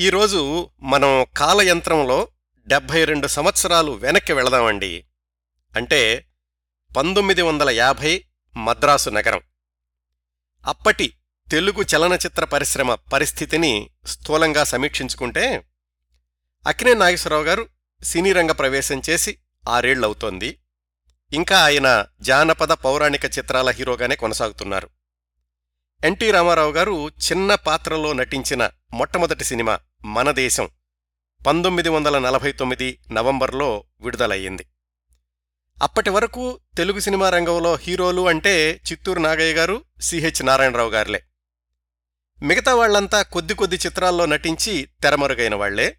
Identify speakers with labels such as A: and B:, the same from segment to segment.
A: ఈరోజు మనం కాలయంత్రంలో డెబ్భై రెండు సంవత్సరాలు వెనక్కి వెళదామండి. అంటే పంతొమ్మిది వందల యాభై మద్రాసు నగరం. అప్పటి తెలుగు చలనచిత్ర పరిశ్రమ పరిస్థితిని స్థూలంగా సమీక్షించుకుంటే అక్కినే నాగేశ్వరరావు గారు సినీ రంగ ప్రవేశం చేసి ఆరేళ్ళవుతోంది. ఇంకా ఆయన జానపద పౌరాణిక చిత్రాల హీరోగానే కొనసాగుతున్నారు. ఎన్టీ రామారావు గారు చిన్న పాత్రలో నటించిన మొట్టమొదటి సినిమా మన దేశం పంతొమ్మిది వందల నలభై తొమ్మిది నవంబర్లో విడుదలయ్యింది. అప్పటి వరకు తెలుగు సినిమా రంగంలో హీరోలు అంటే చిత్తూరు నాగయ్య గారు సిహెచ్ నారాయణరావు గారులే. మిగతా వాళ్ళంతా కొద్ది కొద్ది చిత్రాల్లో నటించి తెరమరుగైన వాళ్ళే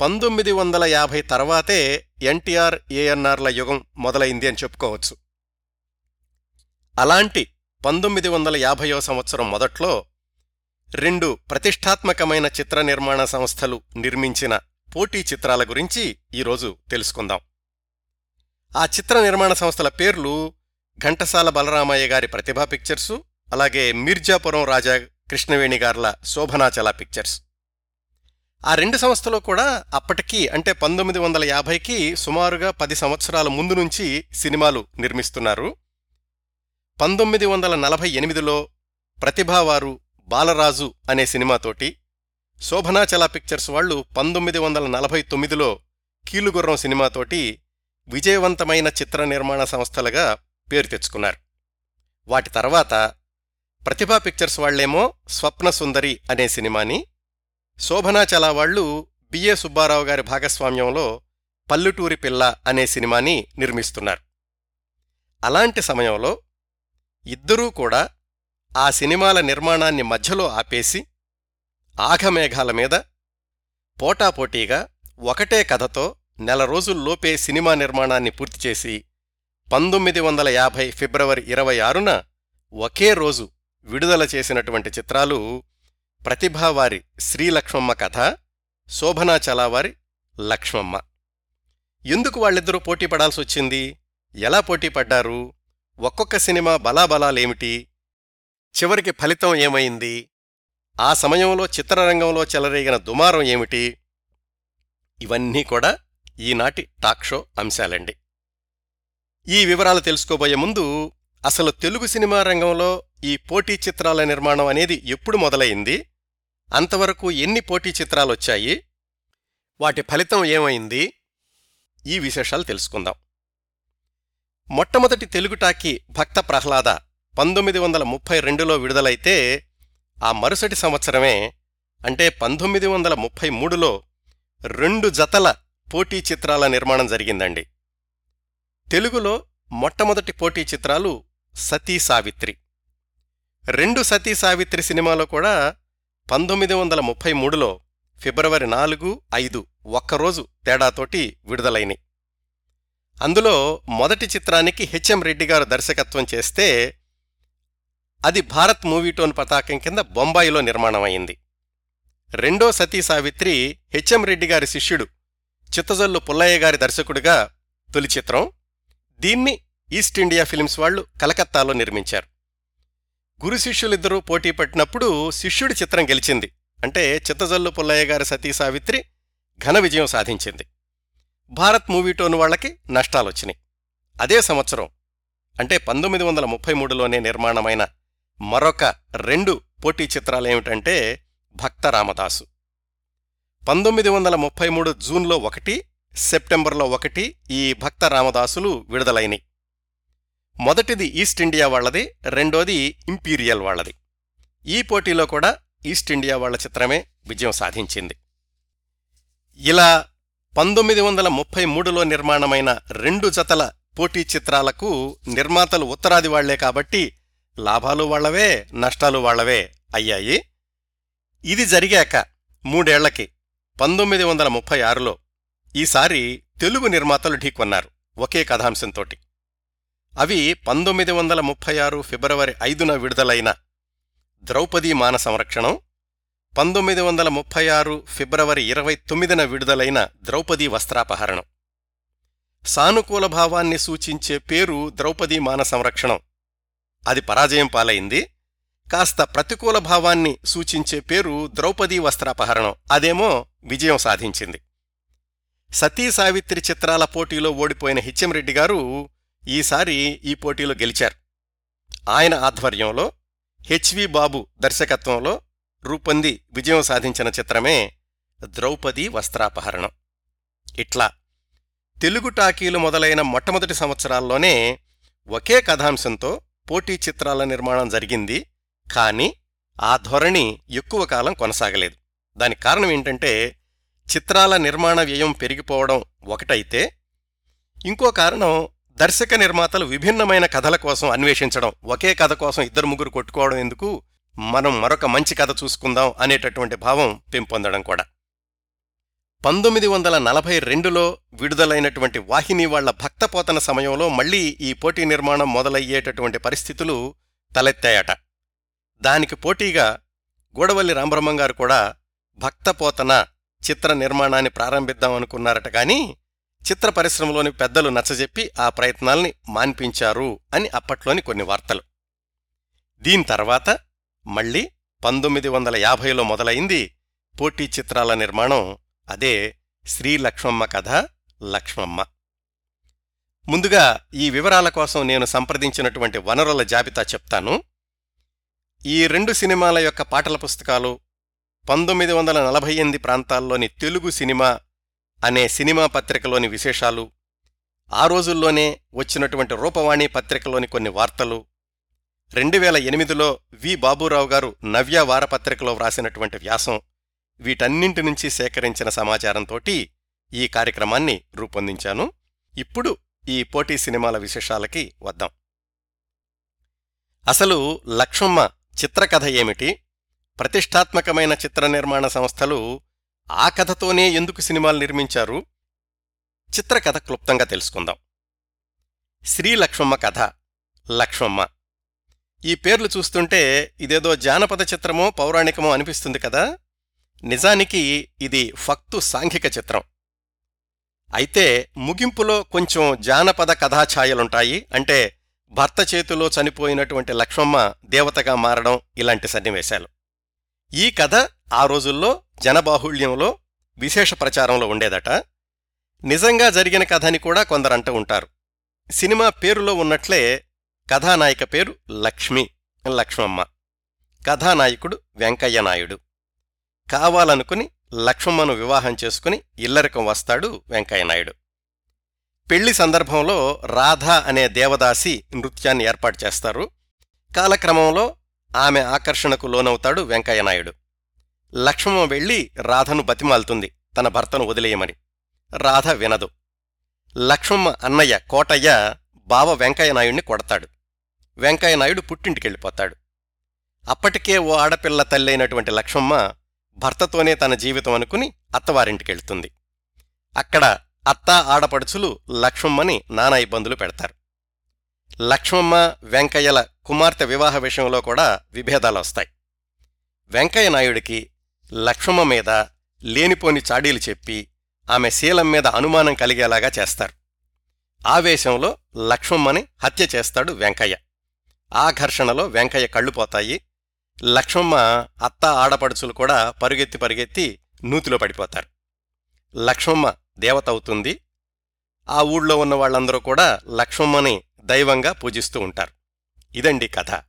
A: పంతొమ్మిది వందల యాభై తర్వాతే ఎన్టీఆర్ ఏఎన్ఆర్ల యుగం మొదలైంది అని చెప్పుకోవచ్చు. అలాంటి పంతొమ్మిది వందల యాభయో సంవత్సరం మొదట్లో రెండు ప్రతిష్టాత్మకమైన చిత్ర నిర్మాణ సంస్థలు నిర్మించిన పోటీ చిత్రాల గురించి ఈరోజు తెలుసుకుందాం. ఆ చిత్ర నిర్మాణ సంస్థల పేర్లు ఘంటసాల బలరామయ్య గారి ప్రతిభా పిక్చర్సు అలాగే మిర్జాపురం రాజా కృష్ణవేణి గార్ల శోభనాచల పిక్చర్స్. ఆ రెండు సంస్థలు కూడా అప్పటికి అంటే పంతొమ్మిది వందల యాభైకి సుమారుగా పది సంవత్సరాల ముందు నుంచి సినిమాలు నిర్మిస్తున్నారు. పంతొమ్మిది వందల నలభై ఎనిమిదిలో ప్రతిభావారు బాలరాజు అనే సినిమాతోటి శోభనాచల పిక్చర్స్ వాళ్ళు పంతొమ్మిది వందల నలభై తొమ్మిదిలో కీలుగుర్రం సినిమాతోటి విజయవంతమైన చిత్ర నిర్మాణ సంస్థలుగా పేరు తెచ్చుకున్నారు. వాటి తర్వాత ప్రతిభా పిక్చర్స్ వాళ్ళేమో స్వప్నసుందరి అనే సినిమాని శోభనాచల వాళ్ళు బిఏ సుబ్బారావు గారి భాగస్వామ్యంలో పల్లెటూరి పిల్ల అనే సినిమాని నిర్మిస్తున్నారు. అలాంటి సమయంలో ఇద్దరూ కూడా ఆ సినిమాల నిర్మాణాన్ని మధ్యలో ఆపేసి ఆఘమేఘాల మీద పోటాపోటీగా ఒకటే కథతో నెల రోజుల్లోపే సినిమా నిర్మాణాన్ని పూర్తి చేసి పంతొమ్మిది వందల యాభై ఫిబ్రవరి ఇరవై ఆరున ఒకే రోజు విడుదల చేసినటువంటి చిత్రాలు ప్రతిభావారి శ్రీలక్ష్మమ్మ కథ శోభనాచలావారి లక్ష్మమ్మ. ఎందుకు వాళ్ళిద్దరూ పోటీ పడాల్సొచ్చింది ఎలా పోటీ పడ్డారు? ఒక్కొక్క సినిమా బలాబలాలేమిటి? చివరికి ఫలితం ఏమైంది? ఆ సమయంలో చిత్రరంగంలో చెలరేగిన దుమారం ఏమిటి? ఇవన్నీ కూడా ఈనాటి టాక్ షో అంశాలండి. ఈ వివరాలు తెలుసుకోబోయే ముందు అసలు తెలుగు సినిమా రంగంలో ఈ పోటీ చిత్రాల నిర్మాణం అనేది ఎప్పుడు మొదలైంది? అంతవరకు ఎన్ని పోటీ చిత్రాలొచ్చాయి? వాటి ఫలితం ఏమైంది? ఈ విశేషాలు తెలుసుకుందాం. మొట్టమొదటి తెలుగు టాకీ భక్త ప్రహ్లాద పంతొమ్మిది వందల ముప్పై రెండులో విడుదలైతే ఆ మరుసటి సంవత్సరమే అంటే పంతొమ్మిది వందల ముప్పై మూడులో రెండు జతల పోటీ చిత్రాల నిర్మాణం జరిగిందండి. తెలుగులో మొట్టమొదటి పోటీ చిత్రాలు సతీ సావిత్రి. రెండు సతీ సావిత్రి సినిమాలో కూడా పంతొమ్మిది వందల ముప్పై మూడులో ఫిబ్రవరి నాలుగు ఐదు ఒక్కరోజు తేడాతోటి విడుదలైని అందులో మొదటి చిత్రానికి హెచ్ఎం రెడ్డి గారు దర్శకత్వం చేస్తే అది భారత్ మూవీటోన్ పతాకం కింద బొంబాయిలో నిర్మాణమైంది రెండో సతీ సావిత్రి హెచ్ఎం రెడ్డి గారి శిష్యుడు చిత్తజల్లు పుల్లయ్య గారి దర్శకుడిగా తొలి చిత్రం. దీన్ని ఈస్ట్ ఇండియా ఫిల్మ్స్ వాళ్ళు కలకత్తాలో నిర్మించారు. గురు శిష్యులిద్దరూ పోటీ పట్టినప్పుడు శిష్యుడి చిత్రం గెలిచింది. అంటే చిత్తజల్లు పుల్లయ్య గారి సతీ సావిత్రి ఘన విజయం సాధించింది. భారత్ మూవీటోన్ వాళ్ళకి నష్టాలొచ్చినాయి. అదే సంవత్సరం అంటే పంతొమ్మిది వందల ముప్పై మూడులోనే నిర్మాణమైన మరొక రెండు పోటీ చిత్రాలేమిటంటే భక్త రామదాసు. పంతొమ్మిది వందల ముప్పై మూడు జూన్లో ఒకటి సెప్టెంబర్లో ఒకటి ఈ భక్త రామదాసులు విడుదలైనవి మొదటిది ఈస్ట్ ఇండియా వాళ్ళది రెండోది ఇంపీరియల్ వాళ్ళది ఈ పోటీలో కూడా ఈస్ట్ ఇండియా వాళ్ళ చిత్రమే విజయం సాధించింది. ఇలా పంతొమ్మిది వందల ముప్పై మూడులో నిర్మాణమైన రెండు జతల పోటీ చిత్రాలకు నిర్మాతలు ఉత్తరాది వాళ్ళే కాబట్టి లాభాలు వాళ్ళవే నష్టాలు వాళ్ళవే అయ్యాయి. ఇది జరిగాక మూడేళ్ళకి పంతొమ్మిది వందల ముప్పై ఆరులో ఈసారి తెలుగు నిర్మాతలు ఢీకొన్నారు ఒకే కథాంశంతోటి. అవి పంతొమ్మిది వందల ముప్పై ఆరు ఫిబ్రవరి ఐదున విడుదలైన ద్రౌపదీ మాన సంరక్షణం పంతొమ్మిది వందల ముప్పై ఆరు ఫిబ్రవరి ఇరవై తొమ్మిదిన విడుదలైన ద్రౌపదీ వస్త్రాపహరణం. సానుకూల భావాన్ని సూచించే పేరు ద్రౌపదీ మాన సంరక్షణం. అది పరాజయం పాలైంది. కాస్త ప్రతికూల భావాన్ని సూచించే పేరు ద్రౌపదీ వస్త్రాపహరణం. అదేమో విజయం సాధించింది. సతీ సావిత్రి చిత్రాల పోటీలో ఓడిపోయిన హిచ్చెంరెడ్డి గారు ఈసారి ఈ పోటీలో గెలిచారు. ఆయన ఆధ్వర్యంలో హెచ్వి బాబు దర్శకత్వంలో రూపొంది విజయం సాధించిన చిత్రమే ద్రౌపది వస్త్రాపహరణం. ఇట్లా తెలుగు టాకీలు మొదలైన మొట్టమొదటి సంవత్సరాల్లోనే ఒకే కథాంశంతో పోటీ చిత్రాల నిర్మాణం జరిగింది. కానీ ఆ ధోరణి ఎక్కువ కాలం కొనసాగలేదు. దానికి కారణం ఏంటంటే చిత్రాల నిర్మాణ వ్యయం పెరిగిపోవడం ఒకటైతే ఇంకో కారణం దర్శక నిర్మాతలు విభిన్నమైన కథల కోసం అన్వేషించడం. ఒకే కథ కోసం ఇద్దరు ముగ్గురు కొట్టుకోవడం ఎందుకు? మనం మరొక మంచి కథ చూసుకుందాం అనేటటువంటి భావం పెంపొందడం కూడా. పంతొమ్మిది వందల నలభై రెండులో విడుదలైనటువంటి వాహిని వాళ్ళ భక్తపోతన సమయంలో మళ్ళీ ఈ పోటీ నిర్మాణం మొదలయ్యేటటువంటి పరిస్థితులు తలెత్తాయట. దానికి పోటీగా గూడవల్లి రామబ్రహ్మంగారు కూడా భక్తపోతన చిత్ర నిర్మాణాన్ని ప్రారంభిద్దామనుకున్నారట గాని చిత్ర పరిశ్రమలోని పెద్దలు నచ్చజెప్పి ఆ ప్రయత్నాల్ని మాన్పించారు అని అప్పట్లోని కొన్ని వార్తలు. దీని తర్వాత మళ్ళీ పంతొమ్మిది వందల యాభైలో మొదలైంది పోటీ చిత్రాల నిర్మాణం. అదే శ్రీ లక్ష్మమ్మ కథ లక్ష్మమ్మ. ముందుగా ఈ వివరాల కోసం నేను సంప్రదించినటువంటి వనరుల జాబితా చెప్తాను. ఈ రెండు సినిమాల యొక్క పాటల పుస్తకాలు పంతొమ్మిది వందల నలభై ఎనిమిది ప్రాంతాల్లోని తెలుగు సినిమా అనే సినిమా పత్రికలోని విశేషాలు ఆ రోజుల్లోనే వచ్చినటువంటి రూపవాణి పత్రికలోని కొన్ని వార్తలు రెండు వేల ఎనిమిదిలో వి. బాబూరావు గారు నవ్య వారపత్రికలో వ్రాసినటువంటి వ్యాసం వీటన్నింటి నుంచి సేకరించిన సమాచారంతోటి ఈ కార్యక్రమాన్ని రూపొందించాను. ఇప్పుడు ఈ పోటీ సినిమాల విశేషాలకి వద్దాం. అసలు లక్ష్మమ్మ చిత్రకథ ఏమిటి? ప్రతిష్టాత్మకమైన చిత్ర నిర్మాణ సంస్థలు ఆ కథతోనే ఎందుకు సినిమాలు నిర్మించారు? చిత్రకథ క్లుప్తంగా తెలుసుకుందాం. శ్రీ లక్ష్మమ్మ కథ లక్ష్మమ్మ. ఈ పేర్లు చూస్తుంటే ఇదేదో జానపద చిత్రమో పౌరాణికమో అనిపిస్తుంది కదా? నిజానికి ఇది ఫక్తు సాంఘిక చిత్రం. అయితే ముగింపులో కొంచెం జానపద కథాఛాయలుంటాయి. అంటే భర్త చేతిలో చనిపోయినటువంటి లక్ష్మమ్మ దేవతగా మారడం ఇలాంటి సన్నివేశాలు. ఈ కథ ఆ రోజుల్లో జనబాహుళ్యంలో విశేష ప్రచారంలో ఉండేదట. నిజంగా జరిగిన కథని కూడా కొందరంటూ ఉంటారు. సినిమా పేరులో ఉన్నట్లే కథానాయిక పేరు లక్ష్మి లక్ష్మమ్మ. కథానాయకుడు వెంకయ్యనాయుడు కావాలనుకుని లక్ష్మమ్మను వివాహం చేసుకుని ఇల్లరికం వస్తాడు వెంకయ్యనాయుడు పెళ్ళి సందర్భంలో రాధ అనే దేవదాసి నృత్యాన్ని ఏర్పాటు చేస్తారు. కాలక్రమంలో ఆమె ఆకర్షణకు లోనవుతాడు వెంకయ్యనాయుడు లక్ష్మమ్మ వెళ్ళి రాధను బతిమాలుతుంది తన భర్తను వదిలేయమని. రాధ వినదు. లక్ష్మమ్మ అన్నయ్య కోటయ్య బావ వెంకయ్యనాయుణ్ణి కొడతాడు. వెంకయ్యనాయుడు పుట్టింటికెళ్ళిపోతాడు. అప్పటికే ఓ ఆడపిల్ల తల్లైనటువంటి లక్ష్మమ్మ భర్తతోనే తన జీవితం అనుకుని అత్తవారింటికెళ్తుంది. అక్కడ అత్త ఆడపడుచులు లక్ష్మమ్మని నానా ఇబ్బందులు పెడతారు. లక్ష్మమ్మ వెంకయ్యల కుమార్తె వివాహ విషయంలో కూడా విభేదాలొస్తాయి. వెంకయ్య నాయుడికి లక్ష్మమ్మ మీద లేనిపోని చాడీలు చెప్పి ఆమె శీలం మీద అనుమానం కలిగేలాగా చేస్తారు. ఆవేశంలో లక్ష్మమ్మని హత్య చేస్తాడు వెంకయ్య. ఆ ఘర్షణలో వెంకయ్య కళ్ళుపోతాయి లక్ష్మమ్మ అత్త ఆడపడుచులు కూడా పరుగెత్తి పరుగెత్తి నూతిలో పడిపోతారు. లక్ష్మమ్మ దేవత అవుతుంది. ఆ ఊళ్ళో ఉన్న వాళ్ళందరూ కూడా లక్ష్మమ్మని దైవంగా పూజిస్తూ ఉంటారు. ఇదండి కథ.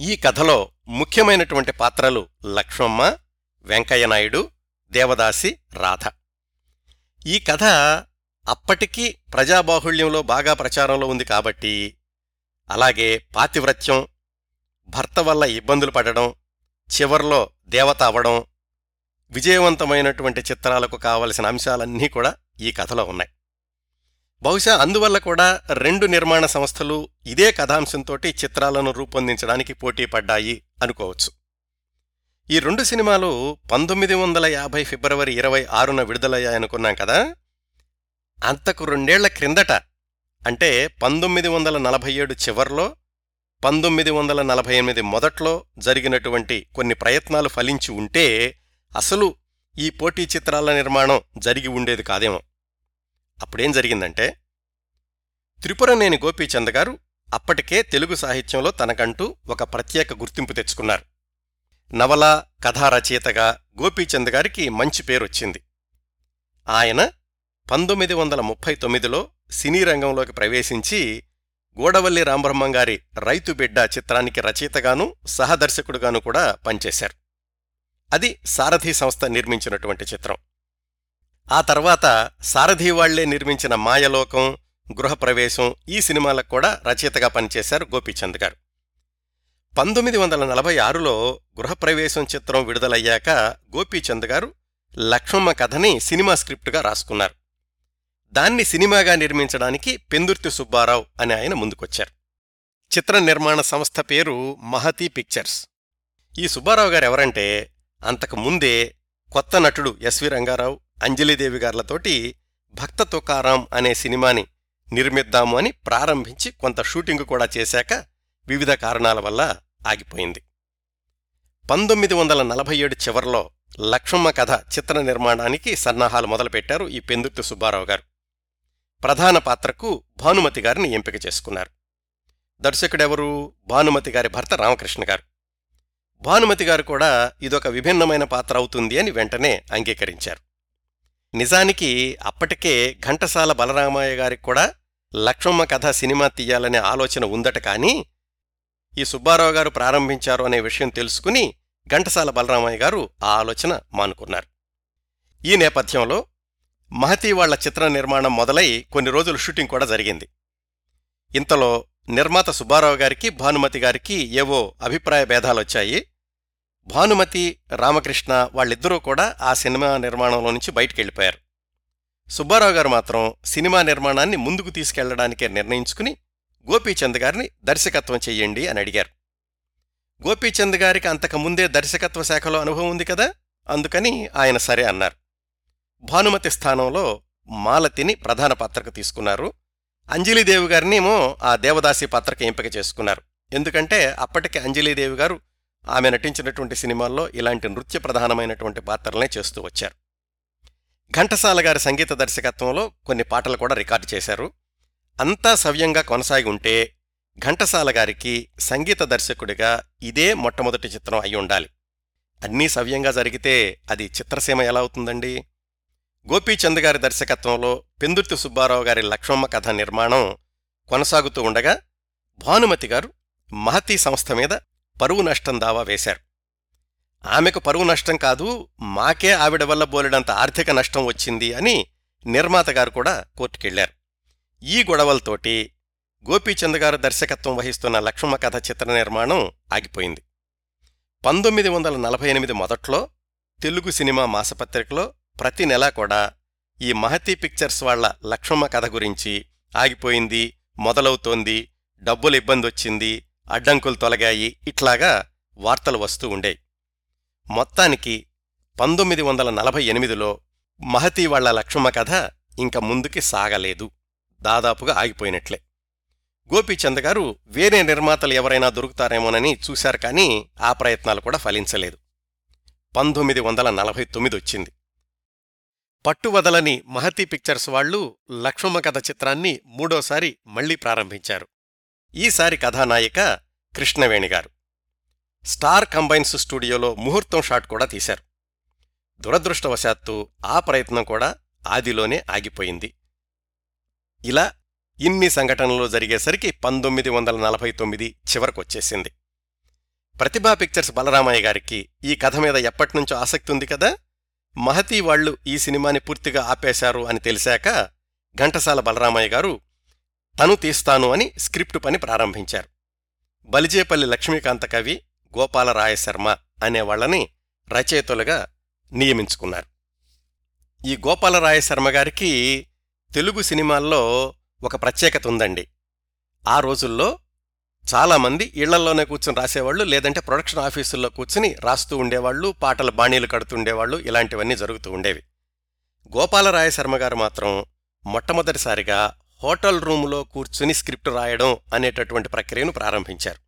A: ఈ కథలో ముఖ్యమైనటువంటి పాత్రలు లక్ష్మమ్మ వెంకయ్యనాయుడు దేవదాసి రాధ. ఈ కథ అప్పటికీ ప్రజాబాహుళ్యంలో బాగా ప్రచారంలో ఉంది కాబట్టి అలాగే పాతివ్రత్యం భర్త వల్ల ఇబ్బందులు పడడం చివర్లో దేవత అవడం విజయవంతమైనటువంటి చిత్రాలకు కావలసిన అంశాలన్నీ కూడా ఈ కథలో ఉన్నాయి. బహుశా అందువల్ల కూడా రెండు నిర్మాణ సంస్థలు ఇదే కథాంశంతోటి చిత్రాలను రూపొందించడానికి పోటీ పడ్డాయి అనుకోవచ్చు. ఈ రెండు సినిమాలు పంతొమ్మిది వందల యాభై ఫిబ్రవరి ఇరవై ఆరున విడుదలయ్యాయనుకున్నాం కదా? అంతకు రెండేళ్ళ క్రిందట అంటే పంతొమ్మిది వందల నలభై ఏడు చివర్లో పంతొమ్మిది వందల నలభై ఎనిమిది మొదట్లో జరిగినటువంటి కొన్ని ప్రయత్నాలు ఫలించి ఉంటే అసలు ఈ పోటీ చిత్రాల నిర్మాణం జరిగి ఉండేది కాదేమో. అప్పుడేం జరిగిందంటే త్రిపురనేని గోపీచంద్ గారు అప్పటికే తెలుగు సాహిత్యంలో తనకంటూ ఒక ప్రత్యేక గుర్తింపు తెచ్చుకున్నారు. నవల కథా రచయితగా గోపీచంద్ గారికి మంచి పేరొచ్చింది. ఆయన పంతొమ్మిది వందల ముప్పై తొమ్మిదిలో సినీ రంగంలోకి ప్రవేశించి గోడవల్లి రామబ్రహ్మం గారి రైతు బిడ్డ చిత్రానికి రచయితగాను సహదర్శకుడుగాను కూడా పనిచేశారు. అది సారథి సంస్థ నిర్మించినటువంటి చిత్రం. ఆ తర్వాత సారథి వాళ్ళే నిర్మించిన మాయలోకం గృహప్రవేశం ఈ సినిమాలకు కూడా రచయితగా పనిచేశారు గోపీచంద్ గారు. పంతొమ్మిది వందల నలభై ఆరులో గృహప్రవేశం చిత్రం విడుదలయ్యాక గోపీచంద్ గారు లక్ష్మమ్మ కథని సినిమా స్క్రిప్టుగా రాసుకున్నారు. దాన్ని సినిమాగా నిర్మించడానికి పెందుర్తి సుబ్బారావు అని ఆయన ముందుకొచ్చారు. చిత్ర నిర్మాణ సంస్థ పేరు మహతి పిక్చర్స్. ఈ సుబ్బారావు గారు ఎవరంటే అంతకు ముందే కొత్త నటుడు ఎస్వి రంగారావు అంజలిదేవి గార్లతోటి భక్త తుకారాం అనే సినిమాని నిర్మిద్దాము అని ప్రారంభించి కొంత షూటింగు కూడా చేశాక వివిధ కారణాల వల్ల ఆగిపోయింది. పంతొమ్మిది వందల నలభై ఏడు చివరిలో లక్ష్మమ్మ కథ చిత్ర నిర్మాణానికి సన్నాహాలు మొదలుపెట్టారు ఈ పెందుర్తి సుబ్బారావు గారు. ప్రధాన పాత్రకు భానుమతి గారిని ఎంపిక చేసుకున్నారు. దర్శకుడెవరు? భానుమతి గారి భర్త రామకృష్ణ గారు. భానుమతి గారు కూడా ఇదొక విభిన్నమైన పాత్ర అవుతుంది అని వెంటనే అంగీకరించారు. నిజానికి అప్పటికే ఘంటసాల బలరామయ్య గారికి కూడా లక్ష్మమ్మ కథ సినిమా తీయాలనే ఆలోచన ఉందట కానీ ఈ సుబ్బారావు గారు ప్రారంభించారు అనే విషయం తెలుసుకుని ఘంటసాల బలరామయ్య గారు ఆ ఆలోచన మానుకున్నారు. ఈ నేపథ్యంలో మహతీ వాళ్ళ చిత్ర నిర్మాణం మొదలై కొన్ని రోజులు షూటింగ్ కూడా జరిగింది. ఇంతలో నిర్మాత సుబ్బారావు గారికి భానుమతి గారికి ఏవో అభిప్రాయ భేదాలొచ్చాయి. భానుమతి రామకృష్ణ వాళ్ళిద్దరూ కూడా ఆ సినిమా నిర్మాణంలో నుంచి బయటికెళ్ళిపోయారు. సుబ్బారావు గారు మాత్రం సినిమా నిర్మాణాన్ని ముందుకు తీసుకెళ్ళడానికే నిర్ణయించుకుని గోపీచంద్ గారిని దర్శకత్వం చెయ్యండి అని అడిగారు. గోపీచంద్ గారికి అంతకుముందే దర్శకత్వ శాఖలో అనుభవం ఉంది కదా అందుకని ఆయన సరే అన్నారు. భానుమతి స్థానంలో మాలతిని ప్రధాన పాత్రకు తీసుకున్నారు. అంజలిదేవి గారినేమో ఆ దేవదాసి పాత్రకు ఎంపిక చేసుకున్నారు. ఎందుకంటే అప్పటికే అంజలిదేవి గారు ఆమె నటించినటువంటి సినిమాల్లో ఇలాంటి నృత్య ప్రధానమైనటువంటి పాత్రలనే చేస్తూ వచ్చారు. ఘంటసాల గారి సంగీత దర్శకత్వంలో కొన్ని పాటలు కూడా రికార్డు చేశారు. అంతా సవ్యంగా కొనసాగి ఉంటే ఘంటసాల గారికి సంగీత దర్శకుడిగా ఇదే మొట్టమొదటి చిత్రం అయి ఉండాలి అన్నీ సవ్యంగా జరిగితే అది చిత్రసీమ ఎలా అవుతుందండి? గోపీచంద్ గారి దర్శకత్వంలో పెందుర్తి సుబ్బారావు గారి లక్ష్మమ్మ కథ నిర్మాణం కొనసాగుతూ ఉండగా భానుమతి గారు మహతీ సంస్థ మీద పరువు నష్టం దావా వేశారు. ఆమెకు పరువు నష్టం కాదు మాకే ఆవిడ వల్ల బోలెడంత ఆర్థిక నష్టం వచ్చింది అని నిర్మాత గారు కూడా కోర్టుకెళ్ళారు. ఈ గొడవలతోటి గోపీచంద్ గారు దర్శకత్వం వహిస్తున్న లక్ష్మమ్మ కథ చిత్ర నిర్మాణం ఆగిపోయింది. పంతొమ్మిది వందల నలభై ఎనిమిది మొదట్లో తెలుగు సినిమా మాసపత్రికలో ప్రతి నెలా కూడా ఈ మహతీ పిక్చర్స్ వాళ్ళ లక్ష్మమ్మ కథ గురించి ఆగిపోయింది మొదలవుతోంది డబ్బులు ఇబ్బందొచ్చింది అడ్డంకులు తొలగాయి ఇట్లాగా వార్తలు వస్తూ ఉండే మొత్తానికి పంతొమ్మిది వందల నలభై ఎనిమిదిలో మహతీ వాళ్ళ లక్ష్మమ్మ కథ ఇంక ముందుకి సాగలేదు. దాదాపుగా ఆగిపోయినట్లే. గోపీచంద్ గారు వేరే నిర్మాతలు ఎవరైనా దొరుకుతారేమోనని చూశారు కానీ ఆ ప్రయత్నాలు కూడా ఫలించలేదు. పంతొమ్మిది వందల నలభై తొమ్మిది వచ్చింది. పట్టువదలని మహతీ పిక్చర్స్ వాళ్ళు లక్ష్మమ్మ కథ చిత్రాన్ని మూడోసారి మళ్ళీ ప్రారంభించారు. ఈసారి కథానాయిక కృష్ణవేణిగారు స్టార్ కంబైన్స్ స్టూడియోలో ముహూర్తం షాట్ కూడా తీశారు. దురదృష్టవశాత్తు ఆ ప్రయత్నం కూడా ఆదిలోనే ఆగిపోయింది. ఇలా ఇన్ని సంఘటనలు జరిగేసరికి పంతొమ్మిది వందల నలభై తొమ్మిది చివరకొచ్చేసింది. ప్రతిభా పిక్చర్స్ బలరామయ్య గారికి ఈ కథ మీద ఎప్పటినుంచో ఆసక్తి ఉంది కదా? మహతీ వాళ్ళు ఈ సినిమాని పూర్తిగా ఆపేశారు అని తెలిసాక ఘంటసాల బలరామయ్య గారు తను తీస్తాను అని స్క్రిప్టు పని ప్రారంభించారు. బలిజేపల్లి లక్ష్మీకాంత కవి గోపాలరాయశర్మ అనేవాళ్ళని రచయితలుగా నియమించుకున్నారు. ఈ గోపాలరాయశర్మ గారికి తెలుగు సినిమాల్లో ఒక ప్రత్యేకత ఉందండి. ఆ రోజుల్లో చాలామంది ఇళ్ళలోనే కూర్చొని రాసేవాళ్ళు లేదంటే ప్రొడక్షన్ ఆఫీసుల్లో కూర్చుని రాస్తూ ఉండేవాళ్ళు పాటల బాణీలు కడుతుండేవాళ్ళు ఇలాంటివన్నీ జరుగుతూ ఉండేవి. గోపాలరాయశర్మ గారు మాత్రం మొట్టమొదటిసారిగా హోటల్ రూములో కూర్చుని స్క్రిప్ట్ రాయడం అనేటటువంటి ప్రక్రియను ప్రారంభించారు.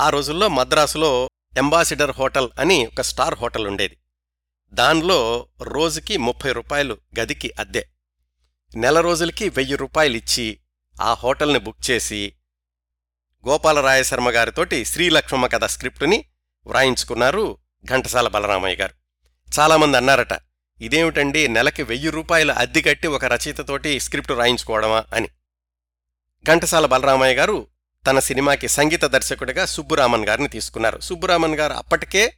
A: ఆ రోజుల్లో మద్రాసులో ఎంబాసిడర్ హోటల్ అని ఒక స్టార్ హోటల్ ఉండేది. దానిలో రోజుకి ముప్పై రూపాయలు గదికి అద్దె. నెల రోజులకి వెయ్యి రూపాయలిచ్చి ఆ హోటల్ని బుక్ చేసి గోపాలరాయశర్మ గారితోటి శ్రీలక్ష్మమ్మ కథ స్క్రిప్టుని వ్రాయించుకున్నారు ఘంటసాల బలరామయ్య గారు. చాలామంది అన్నారట ఇదేమిటండి నెలకి వెయ్యి రూపాయల అద్దె కట్టి ఒక రచయితతోటి స్క్రిప్ట్ రాయించుకోవడమా? అని. ఘంటసాల బలరామయ్య గారు తన సినిమాకి సంగీత దర్శకుడిగా సుబ్బురామన్ గారిని తీసుకున్నారు. సుబ్బురామన్ గారు అప్పటికే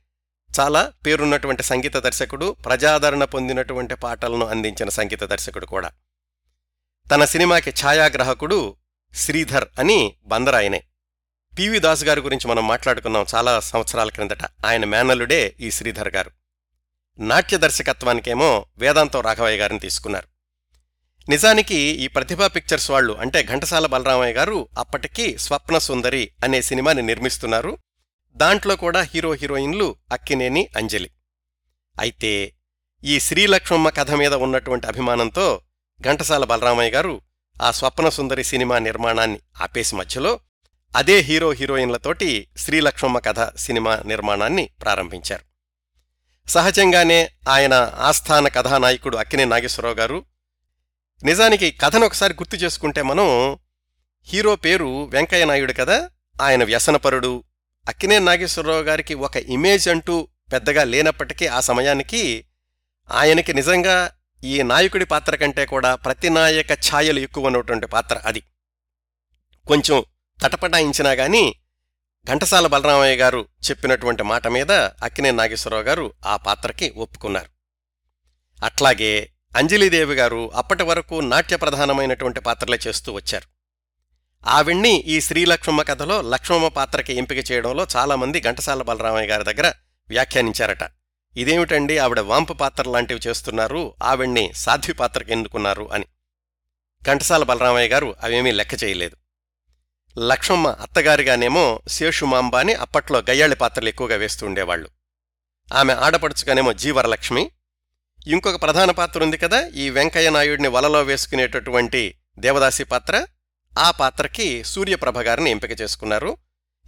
A: చాలా పేరున్నటువంటి సంగీత దర్శకుడు ప్రజాదరణ పొందినటువంటి పాటలను అందించిన సంగీత దర్శకుడు కూడా. తన సినిమాకి ఛాయాగ్రాహకుడు శ్రీధర్ అని బందరాయనే. పివి దాస్ గారి గురించి మనం మాట్లాడుకున్నాం చాలా సంవత్సరాల క్రిందట. ఆయన మేనల్లుడే ఈ శ్రీధర్ గారు. నాట్య దర్శకత్వానికేమో వేదాంతం రాఘవయ్య గారిని తీసుకున్నారు. నిజానికి ఈ ప్రతిభా పిక్చర్స్ వాళ్ళు అంటే ఘంటసాల బలరామయ్య గారు అప్పటికి స్వప్న సుందరి అనే సినిమాని నిర్మిస్తున్నారు. దాంట్లో కూడా హీరో హీరోయిన్లు అక్కినేని అంజలి. అయితే ఈ శ్రీలక్ష్మమ్మ కథ మీద ఉన్నటువంటి అభిమానంతో ఘంటసాల బలరామయ్య గారు ఆ స్వప్న సుందరి సినిమా నిర్మాణాన్ని ఆపేసి మధ్యలో అదే హీరో హీరోయిన్లతోటి శ్రీలక్ష్మమ్మ కథ సినిమా నిర్మాణాన్ని ప్రారంభించారు. సహజంగానే ఆయన ఆస్థాన కథానాయకుడు అక్కినే నాగేశ్వరరావు గారు నిజానికి కథను ఒకసారి గుర్తు చేసుకుంటే మనం హీరో పేరు వెంకయ్య నాయుడు కదా ఆయన వ్యసనపరుడు. అక్కినే నాగేశ్వరరావు గారికి ఒక ఇమేజ్ అంటూ పెద్దగా లేనప్పటికీ ఆ సమయానికి ఆయనకి నిజంగా ఈ నాయకుడి పాత్ర కంటే కూడా ప్రతినాయక ఛాయలు ఎక్కువ ఉన్నటువంటి పాత్ర అది. కొంచెం తటపటాయించినా గాని ఘంటసాల బలరామయ్య గారు చెప్పినటువంటి మాట మీద అక్కినే నాగేశ్వరరావు గారు ఆ పాత్రకి ఒప్పుకున్నారు. అట్లాగే అంజలీదేవి గారు అప్పటి వరకు నాట్య ప్రధానమైనటువంటి పాత్రలే చేస్తూ వచ్చారు. ఆవిణ్ణి ఈ శ్రీలక్ష్మమ్మ కథలో లక్ష్మమ్మ పాత్రకి ఎంపిక చేయడంలో చాలామంది ఘంటసాల బలరామయ్య గారి దగ్గర వ్యాఖ్యానించారట. ఇదేమిటండి ఆవిడ వాంపు పాత్ర లాంటివి చేస్తున్నారు ఆవిణ్ణి సాధ్వి పాత్రకి ఎన్నుకున్నారు అని. ఘంటసాల బలరామయ్య గారు అవేమీ లెక్క చేయలేదు. లక్ష్మమ్మ అత్తగారిగానేమో శేషుమాంబ అని అప్పట్లో గయ్యాళి పాత్రలు ఎక్కువగా వేస్తూ ఉండేవాళ్ళు ఆమె ఆడపడుచుగానేమో జీవరలక్ష్మి. ఇంకొక ప్రధాన పాత్ర ఉంది కదా ఈ వెంకయ్య నాయుడిని వలలో వేసుకునేటటువంటి దేవదాసి పాత్ర. ఆ పాత్రకి సూర్యప్రభ గారిని ఎంపిక చేసుకున్నారు.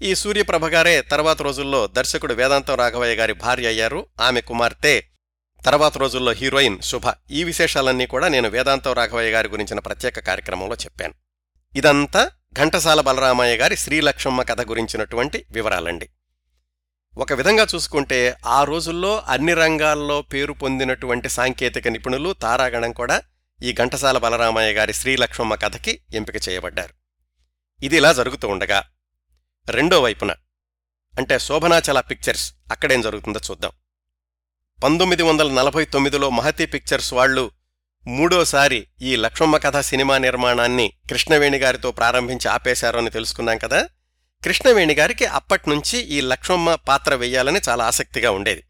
A: ఈ సూర్యప్రభ గారే తర్వాత రోజుల్లో దర్శకుడు వేదాంతం రాఘవయ్య గారి భార్య అయ్యారు. ఆమె కుమార్తె తర్వాత రోజుల్లో హీరోయిన్ శుభ. ఈ విశేషాలన్నీ కూడా నేను వేదాంతం రాఘవయ్య గారి గురించిన ప్రత్యేక కార్యక్రమంలో చెప్పాను. ఇదంతా ఘంటసాల బలరామయ్య గారి శ్రీలక్ష్మమ్మ కథ గురించినటువంటి వివరాలండి. ఒక విధంగా చూసుకుంటే ఆ రోజుల్లో అన్ని రంగాల్లో పేరు పొందినటువంటి సాంకేతిక నిపుణులు తారాగణం కూడా ఈ ఘంటసాల బలరామయ్య గారి శ్రీలక్ష్మమ్మ కథకి ఎంపిక చేయబడ్డారు. ఇది ఇలా జరుగుతూ ఉండగా రెండో వైపున అంటే శోభనాచల పిక్చర్స్ అక్కడేం జరుగుతుందో చూద్దాం. పంతొమ్మిది వందల నలభై తొమ్మిదిలో మహతి పిక్చర్స్ వాళ్ళు మూడోసారి ఈ లక్ష్మమ్మ కథ సినిమా నిర్మాణాన్ని కృష్ణవేణి గారితో ప్రారంభించి ఆపేశారు అని తెలుసుకున్నాం కదా. కృష్ణవేణి గారికి అప్పట్నుంచి ఈ లక్ష్మమ్మ పాత్ర వెయ్యాలని చాలా ఆసక్తిగా ఉండేది.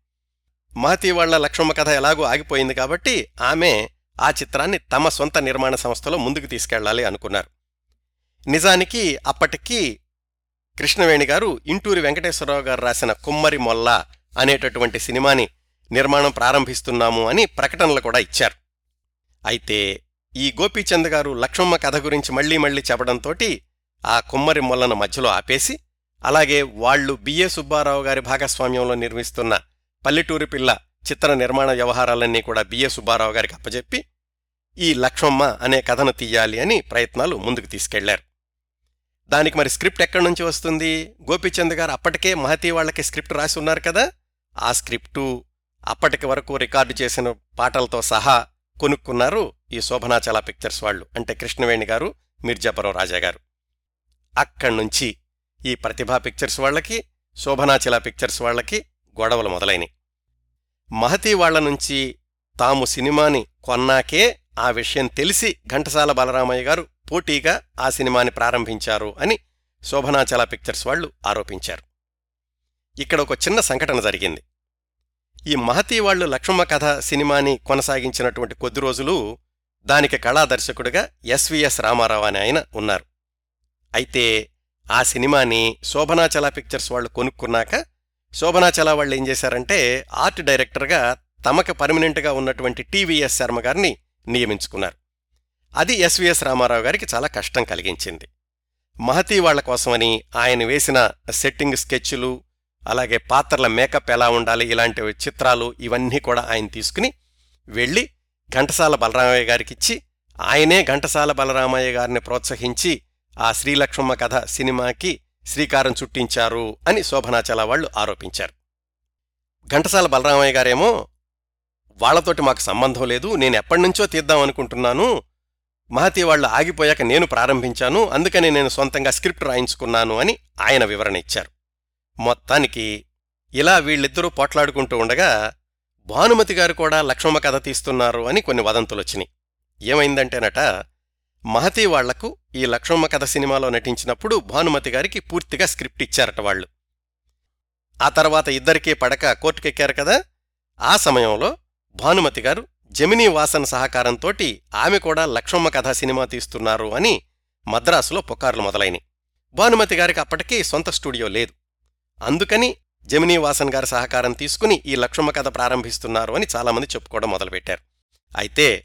A: మహతి వాళ్ళ లక్ష్మమ్మ కథ ఎలాగూ ఆగిపోయింది కాబట్టి ఆమె ఆ చిత్రాన్ని తమ సొంత నిర్మాణ సంస్థలో ముందుకు తీసుకెళ్ళాలి అనుకున్నారు. నిజానికి అప్పటికీ కృష్ణవేణి గారు ఇంటూరి వెంకటేశ్వరరావు గారు రాసిన కుమ్మరి మొల్ల అనేటటువంటి సినిమాని నిర్మాణం ప్రారంభిస్తున్నాము అని ప్రకటనలు కూడా ఇచ్చారు. అయితే ఈ గోపీచంద్ గారు లక్ష్మమ్మ కథ గురించి మళ్ళీ మళ్ళీ చెప్పడంతోటి ఆ కుమ్మరి మొల్లను మధ్యలో ఆపేసి అలాగే వాళ్ళు బిఏ సుబ్బారావు గారి భాగస్వామ్యంలో నిర్మిస్తున్న పల్లెటూరి పిల్ల చిత్ర నిర్మాణ వ్యవహారాలన్నీ కూడా బిఏ సుబ్బారావు గారికి అప్పజెప్పి ఈ లక్ష్మమ్మ అనే కథను తీయాలి అని ప్రయత్నాలు ముందుకు తీసుకెళ్ళారు. దానికి మరి స్క్రిప్ట్ ఎక్కడి నుంచి వస్తుంది? గోపీచంద్ గారు అప్పటికే మహతి వాళ్ళకి స్క్రిప్ట్ రాసి ఉన్నారు కదా? ఆ స్క్రిప్టు అప్పటికి వరకు రికార్డు చేసిన పాటలతో సహా కొనుక్కున్నారు ఈ శోభనాచల పిక్చర్స్ వాళ్ళు. అంటే కృష్ణవేణి గారు మిర్జాపురం రాజా గారు. అక్కడ్నుంచి ఈ ప్రతిభా పిక్చర్స్ వాళ్ళకి శోభనాచల పిక్చర్స్ వాళ్ళకి గొడవలు మొదలైనవి మహతీ వాళ్ళ నుంచి తాము సినిమాని కొన్నాకే ఆ విషయం తెలిసి ఘంటసాల బలరామయ్య గారు పోటీగా ఆ సినిమాని ప్రారంభించారు అని శోభనాచల పిక్చర్స్ వాళ్ళు ఆరోపించారు. ఇక్కడ ఒక చిన్న సంఘటన జరిగింది. ఈ మహతీ వాళ్ళు లక్ష్మమ్మ కథ సినిమాని కొనసాగించినటువంటి కొద్ది రోజులు దానికి కళాదర్శకుడిగా ఎస్విఎస్ రామారావు అని ఆయన ఉన్నారు. అయితే ఆ సినిమాని శోభనాచల పిక్చర్స్ వాళ్ళు కొనుక్కున్నాక శోభనాచల వాళ్ళు ఏం చేశారంటే ఆర్ట్ డైరెక్టర్గా తమకు పర్మనెంట్గా ఉన్నటువంటి టీవీఎస్ శర్మ గారిని నియమించుకున్నారు. అది ఎస్విఎస్ రామారావు గారికి చాలా కష్టం కలిగించింది. మహతీ వాళ్ళ కోసమని ఆయన వేసిన సెట్టింగ్ స్కెచ్లు అలాగే పాత్రల మేకప్ ఎలా ఉండాలి ఇలాంటి చిత్రాలు ఇవన్నీ కూడా ఆయన తీసుకుని వెళ్ళి ఘంటసాల బలరామయ్య గారికి ఇచ్చి ఆయనే ఘంటసాల బలరామయ్య గారిని ప్రోత్సహించి ఆ శ్రీలక్ష్మమ్మ కథ సినిమాకి శ్రీకారం చుట్టించారు అని శోభనాచల వాళ్ళు ఆరోపించారు. ఘంటసాల బలరామయ్య గారేమో వాళ్ళతోటి మాకు సంబంధం లేదు నేను ఎప్పటినుంచో తీద్దాం అనుకుంటున్నాను మహతి వాళ్ళు ఆగిపోయాక నేను ప్రారంభించాను అందుకని నేను సొంతంగా స్క్రిప్ట్ రాయించుకున్నాను అని ఆయన వివరణ ఇచ్చారు. మొత్తానికి ఇలా వీళ్ళిద్దరూ పోట్లాడుకుంటూ ఉండగా భానుమతి గారు కూడా లక్ష్మమ్మ కథ తీస్తున్నారు అని కొన్ని వదంతులొచ్చినాయి. ఏమైందంటేనట మహతి వాళ్ళకు ఈ లక్ష్మమ్మ కథ సినిమాలో నటించినప్పుడు భానుమతి గారికి పూర్తిగా స్క్రిప్ట్ ఇచ్చారట వాళ్ళు. ఆ తర్వాత ఇద్దరికీ పడక కోర్టుకెక్కారు కదా ఆ సమయంలో భానుమతి గారు జమినీ వాసన్ సహకారంతోటి ఆమె కూడా లక్ష్మమ్మ కథ సినిమా తీస్తున్నారు అని మద్రాసులో పుకార్లు మొదలైనవి భానుమతి గారికి అప్పటికీ సొంత స్టూడియో లేదు. అందుకని జమినీ వాసన్ గారి సహకారం తీసుకుని ఈ లక్ష్మ కథ ప్రారంభిస్తున్నారు అని చాలామంది చెప్పుకోవడం మొదలుపెట్టారు. అయితే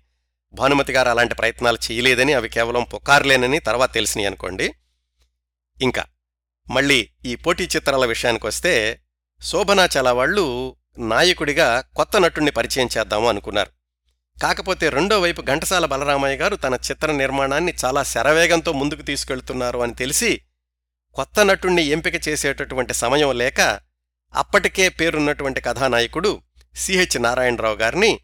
A: భానుమతి గారు అలాంటి ప్రయత్నాలు చేయలేదని అవి కేవలం పుకార్లేనని తర్వాత తెలిసినాయి అనుకోండి. ఇంకా మళ్ళీ ఈ పోటీ చిత్రాల విషయానికొస్తే శోభనాచల వాళ్ళు నాయకుడిగా కొత్త నటుణ్ణి పరిచయం చేద్దాము అనుకున్నారు. కాకపోతే రెండో వైపు ఘంటసాల బలరామయ్య గారు తన చిత్ర నిర్మాణాన్ని చాలా శరవేగంతో ముందుకు తీసుకెళ్తున్నారు అని తెలిసి కొత్త నటుణ్ణి ఎంపిక చేసేటటువంటి సమయం లేక అప్పటికే పేరున్నటువంటి కథానాయకుడు సిహెచ్ నారాయణరావు గారిని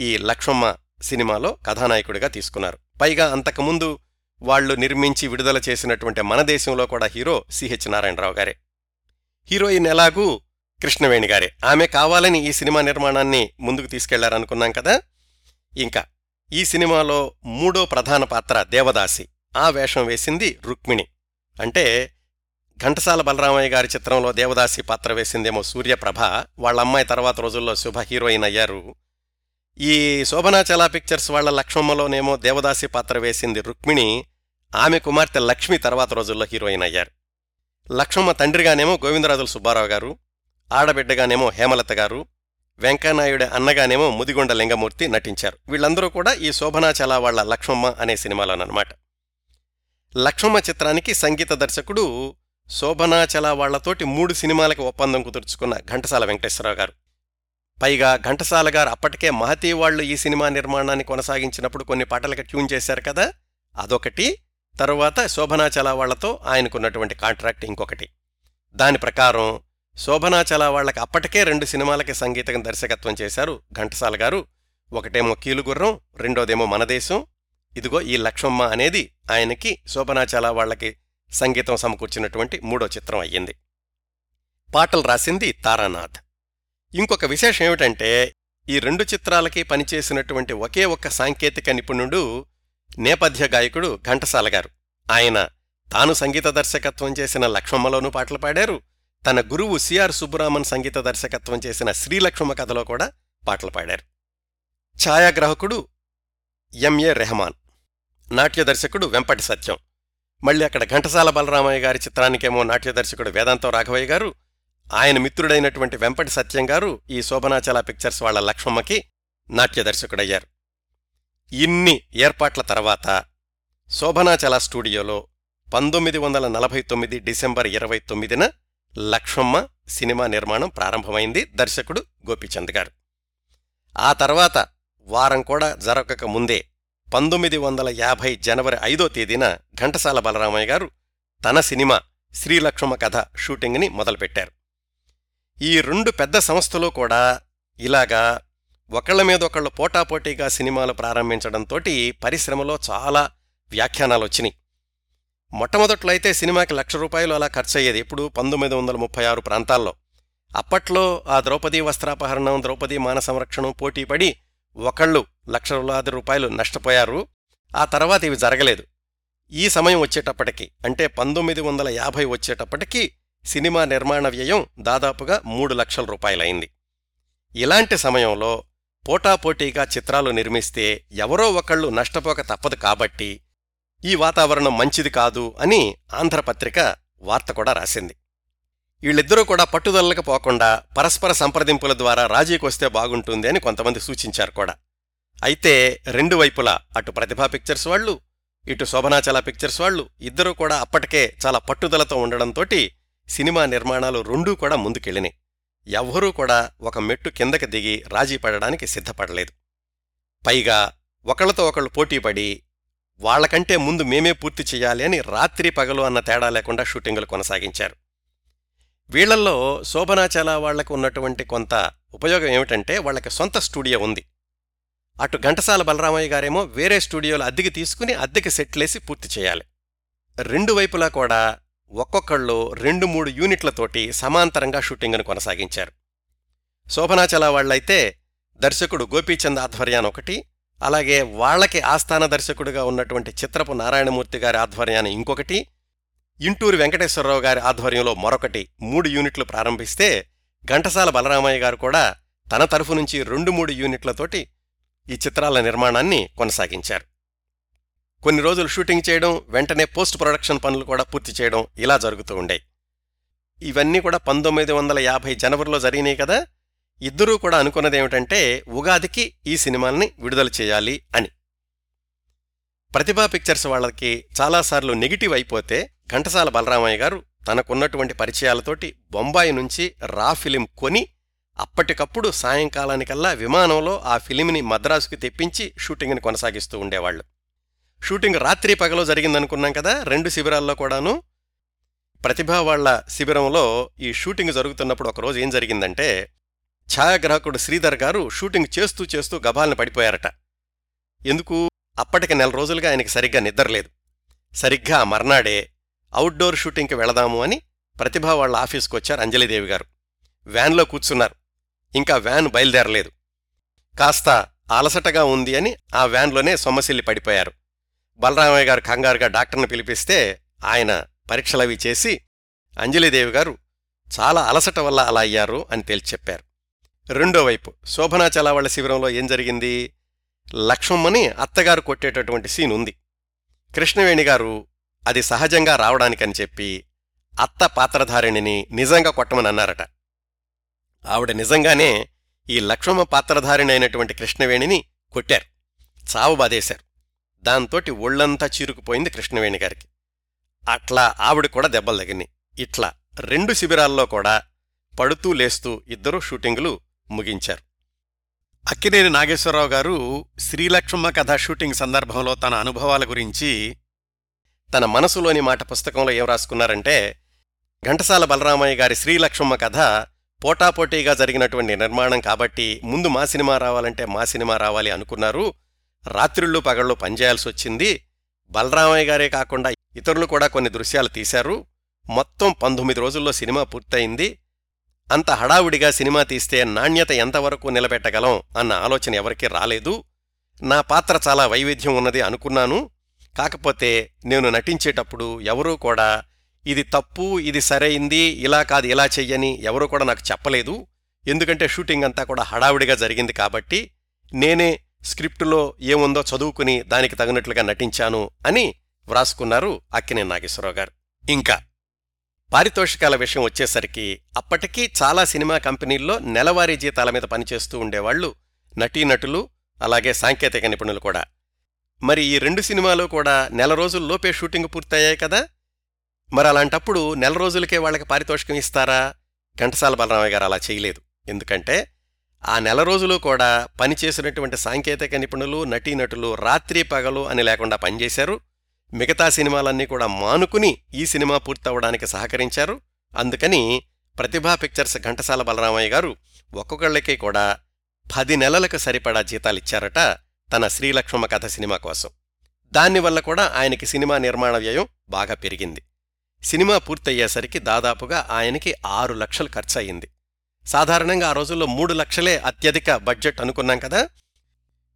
A: ఈ లక్ష్మమ్మ సినిమాలో కథానాయకుడిగా తీసుకున్నారు. పైగా అంతకుముందు వాళ్ళు నిర్మించి విడుదల చేసినటువంటి మన దేశంలో కూడా హీరో సిహెచ్ నారాయణరావు గారే. హీరోయిన్ ఎలాగూ కృష్ణవేణి గారే. ఆమె కావాలని ఈ సినిమా నిర్మాణాన్ని ముందుకు తీసుకెళ్ళారనుకున్నాం కదా. ఇంకా ఈ సినిమాలో మూడో ప్రధాన పాత్ర దేవదాసి. ఆ వేషం వేసింది రుక్మిణి. అంటే ఘంటసాల బలరామయ్య గారి చిత్రంలో దేవదాసి పాత్ర వేసిందేమో సూర్యప్రభ. వాళ్ళ అమ్మాయి తర్వాత రోజుల్లో శుభ హీరోయిన్ అయ్యారు. ఈ శోభనాచల పిక్చర్స్ వాళ్ళ లక్ష్మమ్మలోనేమో దేవదాసి పాత్ర వేసింది రుక్మిణి. ఆమె కుమార్తె లక్ష్మి తర్వాత రోజుల్లో హీరోయిన్ అయ్యారు. లక్ష్మమ్మ తండ్రిగానేమో గోవిందరాజుల సుబ్బారావు గారు. ఆడబిడ్డగానేమో హేమలత గారు. వెంకయ్యనాయుడు అన్నగానేమో ముదిగొండ లింగమూర్తి నటించారు. వీళ్ళందరూ కూడా ఈ శోభనాచల వాళ్ళ లక్ష్మమ్మ అనే సినిమాలోనమాట లక్ష్మమ్మ చిత్రానికి సంగీత దర్శకుడు శోభనాచల వాళ్ళతోటి మూడు సినిమాలకి ఒప్పందం కుదుర్చుకున్న ఘంటసాల వెంకటేశ్వరరావు గారు. పైగా ఘంటసాల గారు అప్పటికే మహతీ వాళ్ళు ఈ సినిమా నిర్మాణాన్ని కొనసాగించినప్పుడు కొన్ని పాటలకు ట్యూన్ చేశారు కదా అదొకటి. తరువాత శోభనాచల వాళ్ళతో ఆయనకున్నటువంటి కాంట్రాక్ట్ ఇంకొకటి. దాని ప్రకారం శోభనాచల వాళ్ళకి అప్పటికే రెండు సినిమాలకి సంగీతం దర్శకత్వం చేశారు ఘంటసాల గారు. ఒకటేమో కీలుగుర్రం రెండోదేమో మనదేశం. ఇదిగో ఈ లక్ష్మమ్మ అనేది ఆయనకి శోభనాచల వాళ్ళకి సంగీతం సమకూర్చినటువంటి మూడో చిత్రం అయ్యింది. పాటలు రాసింది తారానాథ్. ఇంకొక విశేషం ఏమిటంటే ఈ రెండు చిత్రాలకి పనిచేసినటువంటి ఒకే ఒక్క సాంకేతిక నిపుణుడు నేపథ్య గాయకుడు ఘంటసాల గారు. ఆయన తాను సంగీత దర్శకత్వం చేసిన లక్ష్మమ్మలోనూ పాటలు పాడారు. తన గురువు సిఆర్ సుబ్బరామన్ సంగీత దర్శకత్వం చేసిన శ్రీలక్ష్మ కథలో కూడా పాటలు పాడారు. ఛాయాగ్రాహకుడు ఎంఏ రెహమాన్. నాట్య దర్శకుడు వెంపటి సత్యం. మళ్ళీ అక్కడ ఘంటసాల బలరామయ్య గారి చిత్రానికేమో నాట్య దర్శకుడు వేదాంతం రాఘవయ్య గారు ఆయన మిత్రుడైనటువంటి వెంపటి సత్యం గారు ఈ శోభనాచల పిక్చర్స్ వాళ్ళ లక్ష్మమ్మకి నాట్య దర్శకుడయ్యారు ఇన్ని ఏర్పాట్ల తర్వాత శోభనాచల స్టూడియోలో పంతొమ్మిది వందల నలభై తొమ్మిది డిసెంబర్ ఇరవై తొమ్మిదిన లక్ష్మమ్మ సినిమా నిర్మాణం ప్రారంభమైంది దర్శకుడు గోపీచంద్ గారు. ఆ తర్వాత వారం కూడా జరగక ముందే పంతొమ్మిది వందల యాభై జనవరి ఐదో తేదీన ఘంటసాల బలరామయ్య గారు తన సినిమా శ్రీలక్ష్మ కథ షూటింగ్ని మొదలుపెట్టారు. ఈ రెండు పెద్ద సంస్థలు కూడా ఇలాగా ఒకళ్ళ మీద ఒకళ్ళు పోటాపోటీగా సినిమాలు ప్రారంభించడంతో పరిశ్రమలో చాలా వ్యాఖ్యానాలు వచ్చినాయి. మొట్టమొదట్లో అయితే సినిమాకి లక్ష రూపాయలు అలా ఖర్చయ్యేది ఇప్పుడు పంతొమ్మిది వందల ముప్పై ఆరు ప్రాంతాల్లో. అప్పట్లో ఆ ద్రౌపదీ వస్త్రాపహరణం ద్రౌపదీ మాన సంరక్షణం పోటీపడి ఒకళ్ళు లక్షలాది రూపాయలు నష్టపోయారు. ఆ తర్వాత ఇవి జరగలేదు. ఈ సమయం వచ్చేటప్పటికి అంటే పంతొమ్మిది వందల యాభై వచ్చేటప్పటికి సినిమా నిర్మాణ వ్యయం దాదాపుగా మూడు లక్షల రూపాయలైంది. ఇలాంటి సమయంలో పోటాపోటీగా చిత్రాలు నిర్మిస్తే ఎవరో ఒకళ్ళు నష్టపోక తప్పదు కాబట్టి ఈ వాతావరణం మంచిది కాదు అని ఆంధ్రపత్రిక వార్త కూడా రాసింది. వీళ్ళిద్దరూ కూడా పట్టుదలలకు పోకుండా పరస్పర సంప్రదింపుల ద్వారా రాజీకొస్తే బాగుంటుంది అని కొంతమంది సూచించారు కూడా. అయితే రెండు వైపులా అటు ప్రతిభా పిక్చర్స్ వాళ్ళు ఇటు శోభనాచల పిక్చర్స్ వాళ్ళు ఇద్దరూ కూడా అప్పటికే చాలా పట్టుదలతో ఉండడంతో సినిమా నిర్మాణాలు రెండూ కూడా ముందుకెళ్ళినాయి. ఎవ్వరూ కూడా ఒక మెట్టు కిందకి దిగి రాజీ పడడానికి సిద్ధపడలేదు. పైగా ఒకళ్ళతో ఒకళ్ళు పోటీపడి వాళ్ళకంటే ముందు మేమే పూర్తి చేయాలి అని రాత్రి పగలు అన్న తేడా లేకుండా షూటింగులు కొనసాగించారు. వీళ్ళల్లో శోభనాచల వాళ్ళకు ఉన్నటువంటి కొంత ఉపయోగం ఏమిటంటే వాళ్ళకి సొంత స్టూడియో ఉంది. అటు ఘంటసాల బలరామయ్య గారేమో వేరే స్టూడియోలు అద్దెకి తీసుకుని అద్దెకి సెట్లేసి పూర్తి చేయాలి. రెండు వైపులా కూడా ఒక్కొక్కళ్ళు రెండు మూడు యూనిట్లతోటి సమాంతరంగా షూటింగ్ను కొనసాగించారు. శోభనాచల వాళ్ళైతే దర్శకుడు గోపీచంద్ ఆధ్వర్యాన ఒకటి అలాగే వాళ్ళకి ఆస్థాన దర్శకుడుగా ఉన్నటువంటి చిత్రపు నారాయణమూర్తి గారి ఆధ్వర్యాన్ని ఇంకొకటి ఇంటూరు వెంకటేశ్వరరావు గారి ఆధ్వర్యంలో మరొకటి మూడు యూనిట్లు ప్రారంభిస్తే ఘంటసాల బలరామయ్య గారు కూడా తన తరఫు నుంచి రెండు మూడు యూనిట్లతోటి ఈ చిత్రాల నిర్మాణాన్ని కొనసాగించారు. కొన్ని రోజులు షూటింగ్ చేయడం వెంటనే పోస్ట్ ప్రొడక్షన్ పనులు కూడా పూర్తి చేయడం ఇలా జరుగుతూ ఉండేవి ఇవన్నీ కూడా పంతొమ్మిది వందల యాభై జనవరిలో జరిగినాయి కదా ఇద్దరూ కూడా అనుకున్నదేమిటంటే ఉగాదికి ఈ సినిమాల్ని విడుదల చేయాలి అని. ప్రతిభా పిక్చర్స్ వాళ్ళకి చాలాసార్లు నెగిటివ్ అయిపోతే ఘంటసాల బలరామయ్య గారు తనకున్నటువంటి పరిచయాలతోటి బొంబాయి నుంచి రా ఫిలిం కొని అప్పటికప్పుడు సాయంకాలానికల్లా విమానంలో ఆ ఫిలింని మద్రాసుకి తెప్పించి షూటింగ్ని కొనసాగిస్తూ ఉండేవాళ్ళు షూటింగ్ రాత్రి పగలో జరిగిందనుకున్నాం కదా రెండు శిబిరాల్లో కూడాను. ప్రతిభా వాళ్ళ శిబిరంలో ఈ షూటింగ్ జరుగుతున్నప్పుడు ఒకరోజు ఏం జరిగిందంటే ఛాయాగ్రాహకుడు శ్రీధర్ గారు షూటింగ్ చేస్తూ చేస్తూ గబాల్ని పడిపోయారట. ఎందుకు? అప్పటికి నెల రోజులుగా ఆయనకి సరిగ్గా నిద్రలేదు సరిగ్గా మర్నాడే అవుట్డోర్ షూటింగ్కి వెళదాము అని ప్రతిభా వాళ్ళ ఆఫీస్కి వచ్చారు అంజలిదేవి గారు. వ్యాన్లో కూర్చున్నారు. ఇంకా వ్యాన్ బయలుదేరలేదు. కాస్త అలసటగా ఉంది అని ఆ వ్యాన్లోనే సొమ్మసిల్లి పడిపోయారు. బలరామయ్య గారు కంగారుగా డాక్టర్ని పిలిపిస్తే ఆయన పరీక్షలవి చేసి అంజలిదేవి గారు చాలా అలసట వల్ల అలా అయ్యారు అని తేల్చి చెప్పారు. రెండో వైపు శోభనాచల వాళ్ళ శిబిరంలో ఏం జరిగింది? లక్ష్మమ్మని అత్తగారు కొట్టేటటువంటి సీన్ ఉంది. కృష్ణవేణి గారు అది సహజంగా రావడానికని చెప్పి అత్త పాత్రధారిణిని నిజంగా కొట్టమని అన్నారట. ఆవిడ నిజంగానే ఈ లక్ష్మమ్మ పాత్రధారిణి అయినటువంటి కృష్ణవేణిని కొట్టారు. చావు బాధేశారు. దాంతోటి ఒళ్ళంతా చీరుకుపోయింది కృష్ణవేణి గారికి. అట్లా ఆవిడ కూడా దెబ్బలు తగినాయి ఇట్లా రెండు శిబిరాల్లో కూడా పడుతూ లేస్తూ ఇద్దరూ షూటింగులు ముగించారు. అక్కినేని నాగేశ్వరరావు గారు శ్రీలక్ష్మమ్మ కథ షూటింగ్ సందర్భంలో తన అనుభవాల గురించి తన మనసులోని మాట పుస్తకంలో ఏం రాసుకున్నారంటే ఘంటసాల బలరామయ్య గారి శ్రీలక్ష్మమ్మ కథ పోటాపోటీగా జరిగినటువంటి నిర్మాణం కాబట్టి ముందు మా సినిమా రావాలంటే మా సినిమా రావాలి అనుకున్నారు. రాత్రిళ్ళు పగళ్ళు పనిచేయాల్సి వచ్చింది. బలరామయ్య గారే కాకుండా ఇతరులు కూడా కొన్ని దృశ్యాలు తీశారు. మొత్తం పంతొమ్మిది రోజుల్లో సినిమా పూర్తయింది. అంత హడావుడిగా సినిమా తీస్తే నాణ్యత ఎంతవరకు నిలబెట్టగలం అన్న ఆలోచన ఎవరికీ రాలేదు. నా పాత్ర చాలా వైవిధ్యం ఉన్నది అనుకున్నాను. కాకపోతే నేను నటించేటప్పుడు ఎవరూ కూడా ఇది తప్పు ఇది సరైంది ఇలా కాదు ఇలా చెయ్యని ఎవరూ కూడా నాకు చెప్పలేదు. ఎందుకంటే షూటింగ్ అంతా కూడా హడావుడిగా జరిగింది కాబట్టి నేనే స్క్రిప్టులో ఏముందో చదువుకుని దానికి తగినట్లుగా నటించాను అని వ్రాసుకున్నారు అక్కినే నాగేశ్వరరావు గారు. ఇంకా పారితోషికాల విషయం వచ్చేసరికి అప్పటికీ చాలా సినిమా కంపెనీల్లో నెలవారీ జీతాల మీద పనిచేస్తూ ఉండేవాళ్ళు నటీనటులు అలాగే సాంకేతిక నిపుణులు కూడా. మరి ఈ రెండు సినిమాలు కూడా నెల రోజుల్లోపే షూటింగ్ పూర్తయ్యాయి కదా? మరి అలాంటప్పుడు నెల రోజులకే వాళ్ళకి పారితోషికం ఇస్తారా? ఘంటసాల బలరామయ్య గారు అలా చేయలేదు. ఎందుకంటే ఆ నెల రోజులు కూడా పనిచేసినటువంటి సాంకేతిక నిపుణులు నటీనటులు రాత్రి పగలు అని లేకుండా పనిచేశారు. మిగతా సినిమాలన్నీ కూడా మానుకుని ఈ సినిమా పూర్తవడానికి సహకరించారు. అందుకని ప్రతిభా పిక్చర్స్ ఘంటసాల బలరామయ్య గారు ఒక్కొక్కళ్ళకి కూడా పది నెలలకు సరిపడా జీతాలిచ్చారట తన శ్రీలక్ష్మ కథ సినిమా కోసం. దానివల్ల కూడా ఆయనకి సినిమా నిర్మాణ వ్యయం బాగా పెరిగింది. సినిమా పూర్తయ్యేసరికి దాదాపుగా ఆయనకి ఆరు లక్షలు ఖర్చయింది. సాధారణంగా ఆ రోజుల్లో మూడు లక్షలే అత్యధిక బడ్జెట్ అనుకున్నాం కదా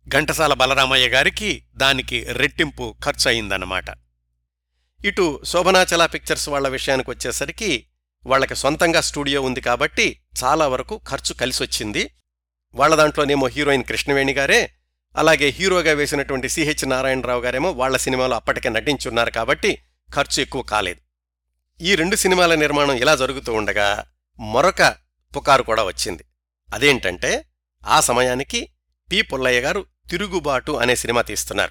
A: ఘంటసాల బలరామయ్య గారికి దానికి రెట్టింపు ఖర్చు అయిందన్నమాట ఇటు శోభనాచల పిక్చర్స్ వాళ్ళ విషయానికి వచ్చేసరికి వాళ్ళకి సొంతంగా స్టూడియో ఉంది కాబట్టి చాలా వరకు ఖర్చు కలిసొచ్చింది. వాళ్ళ దాంట్లోనేమో హీరోయిన్ కృష్ణవేణి గారే అలాగే హీరోగా వేసినటువంటి సిహెచ్ నారాయణరావు గారేమో వాళ్ళ సినిమాలో అప్పటికే నటించున్నారు కాబట్టి ఖర్చు ఎక్కువ కాలేదు. ఈ రెండు సినిమాల నిర్మాణం ఇలా జరుగుతూ ఉండగా మరొక పుకారు కూడా వచ్చింది. అదేంటంటే ఆ సమయానికి పి పుల్లయ్య గారు తిరుగుబాటు అనే సినిమా తీస్తున్నారు.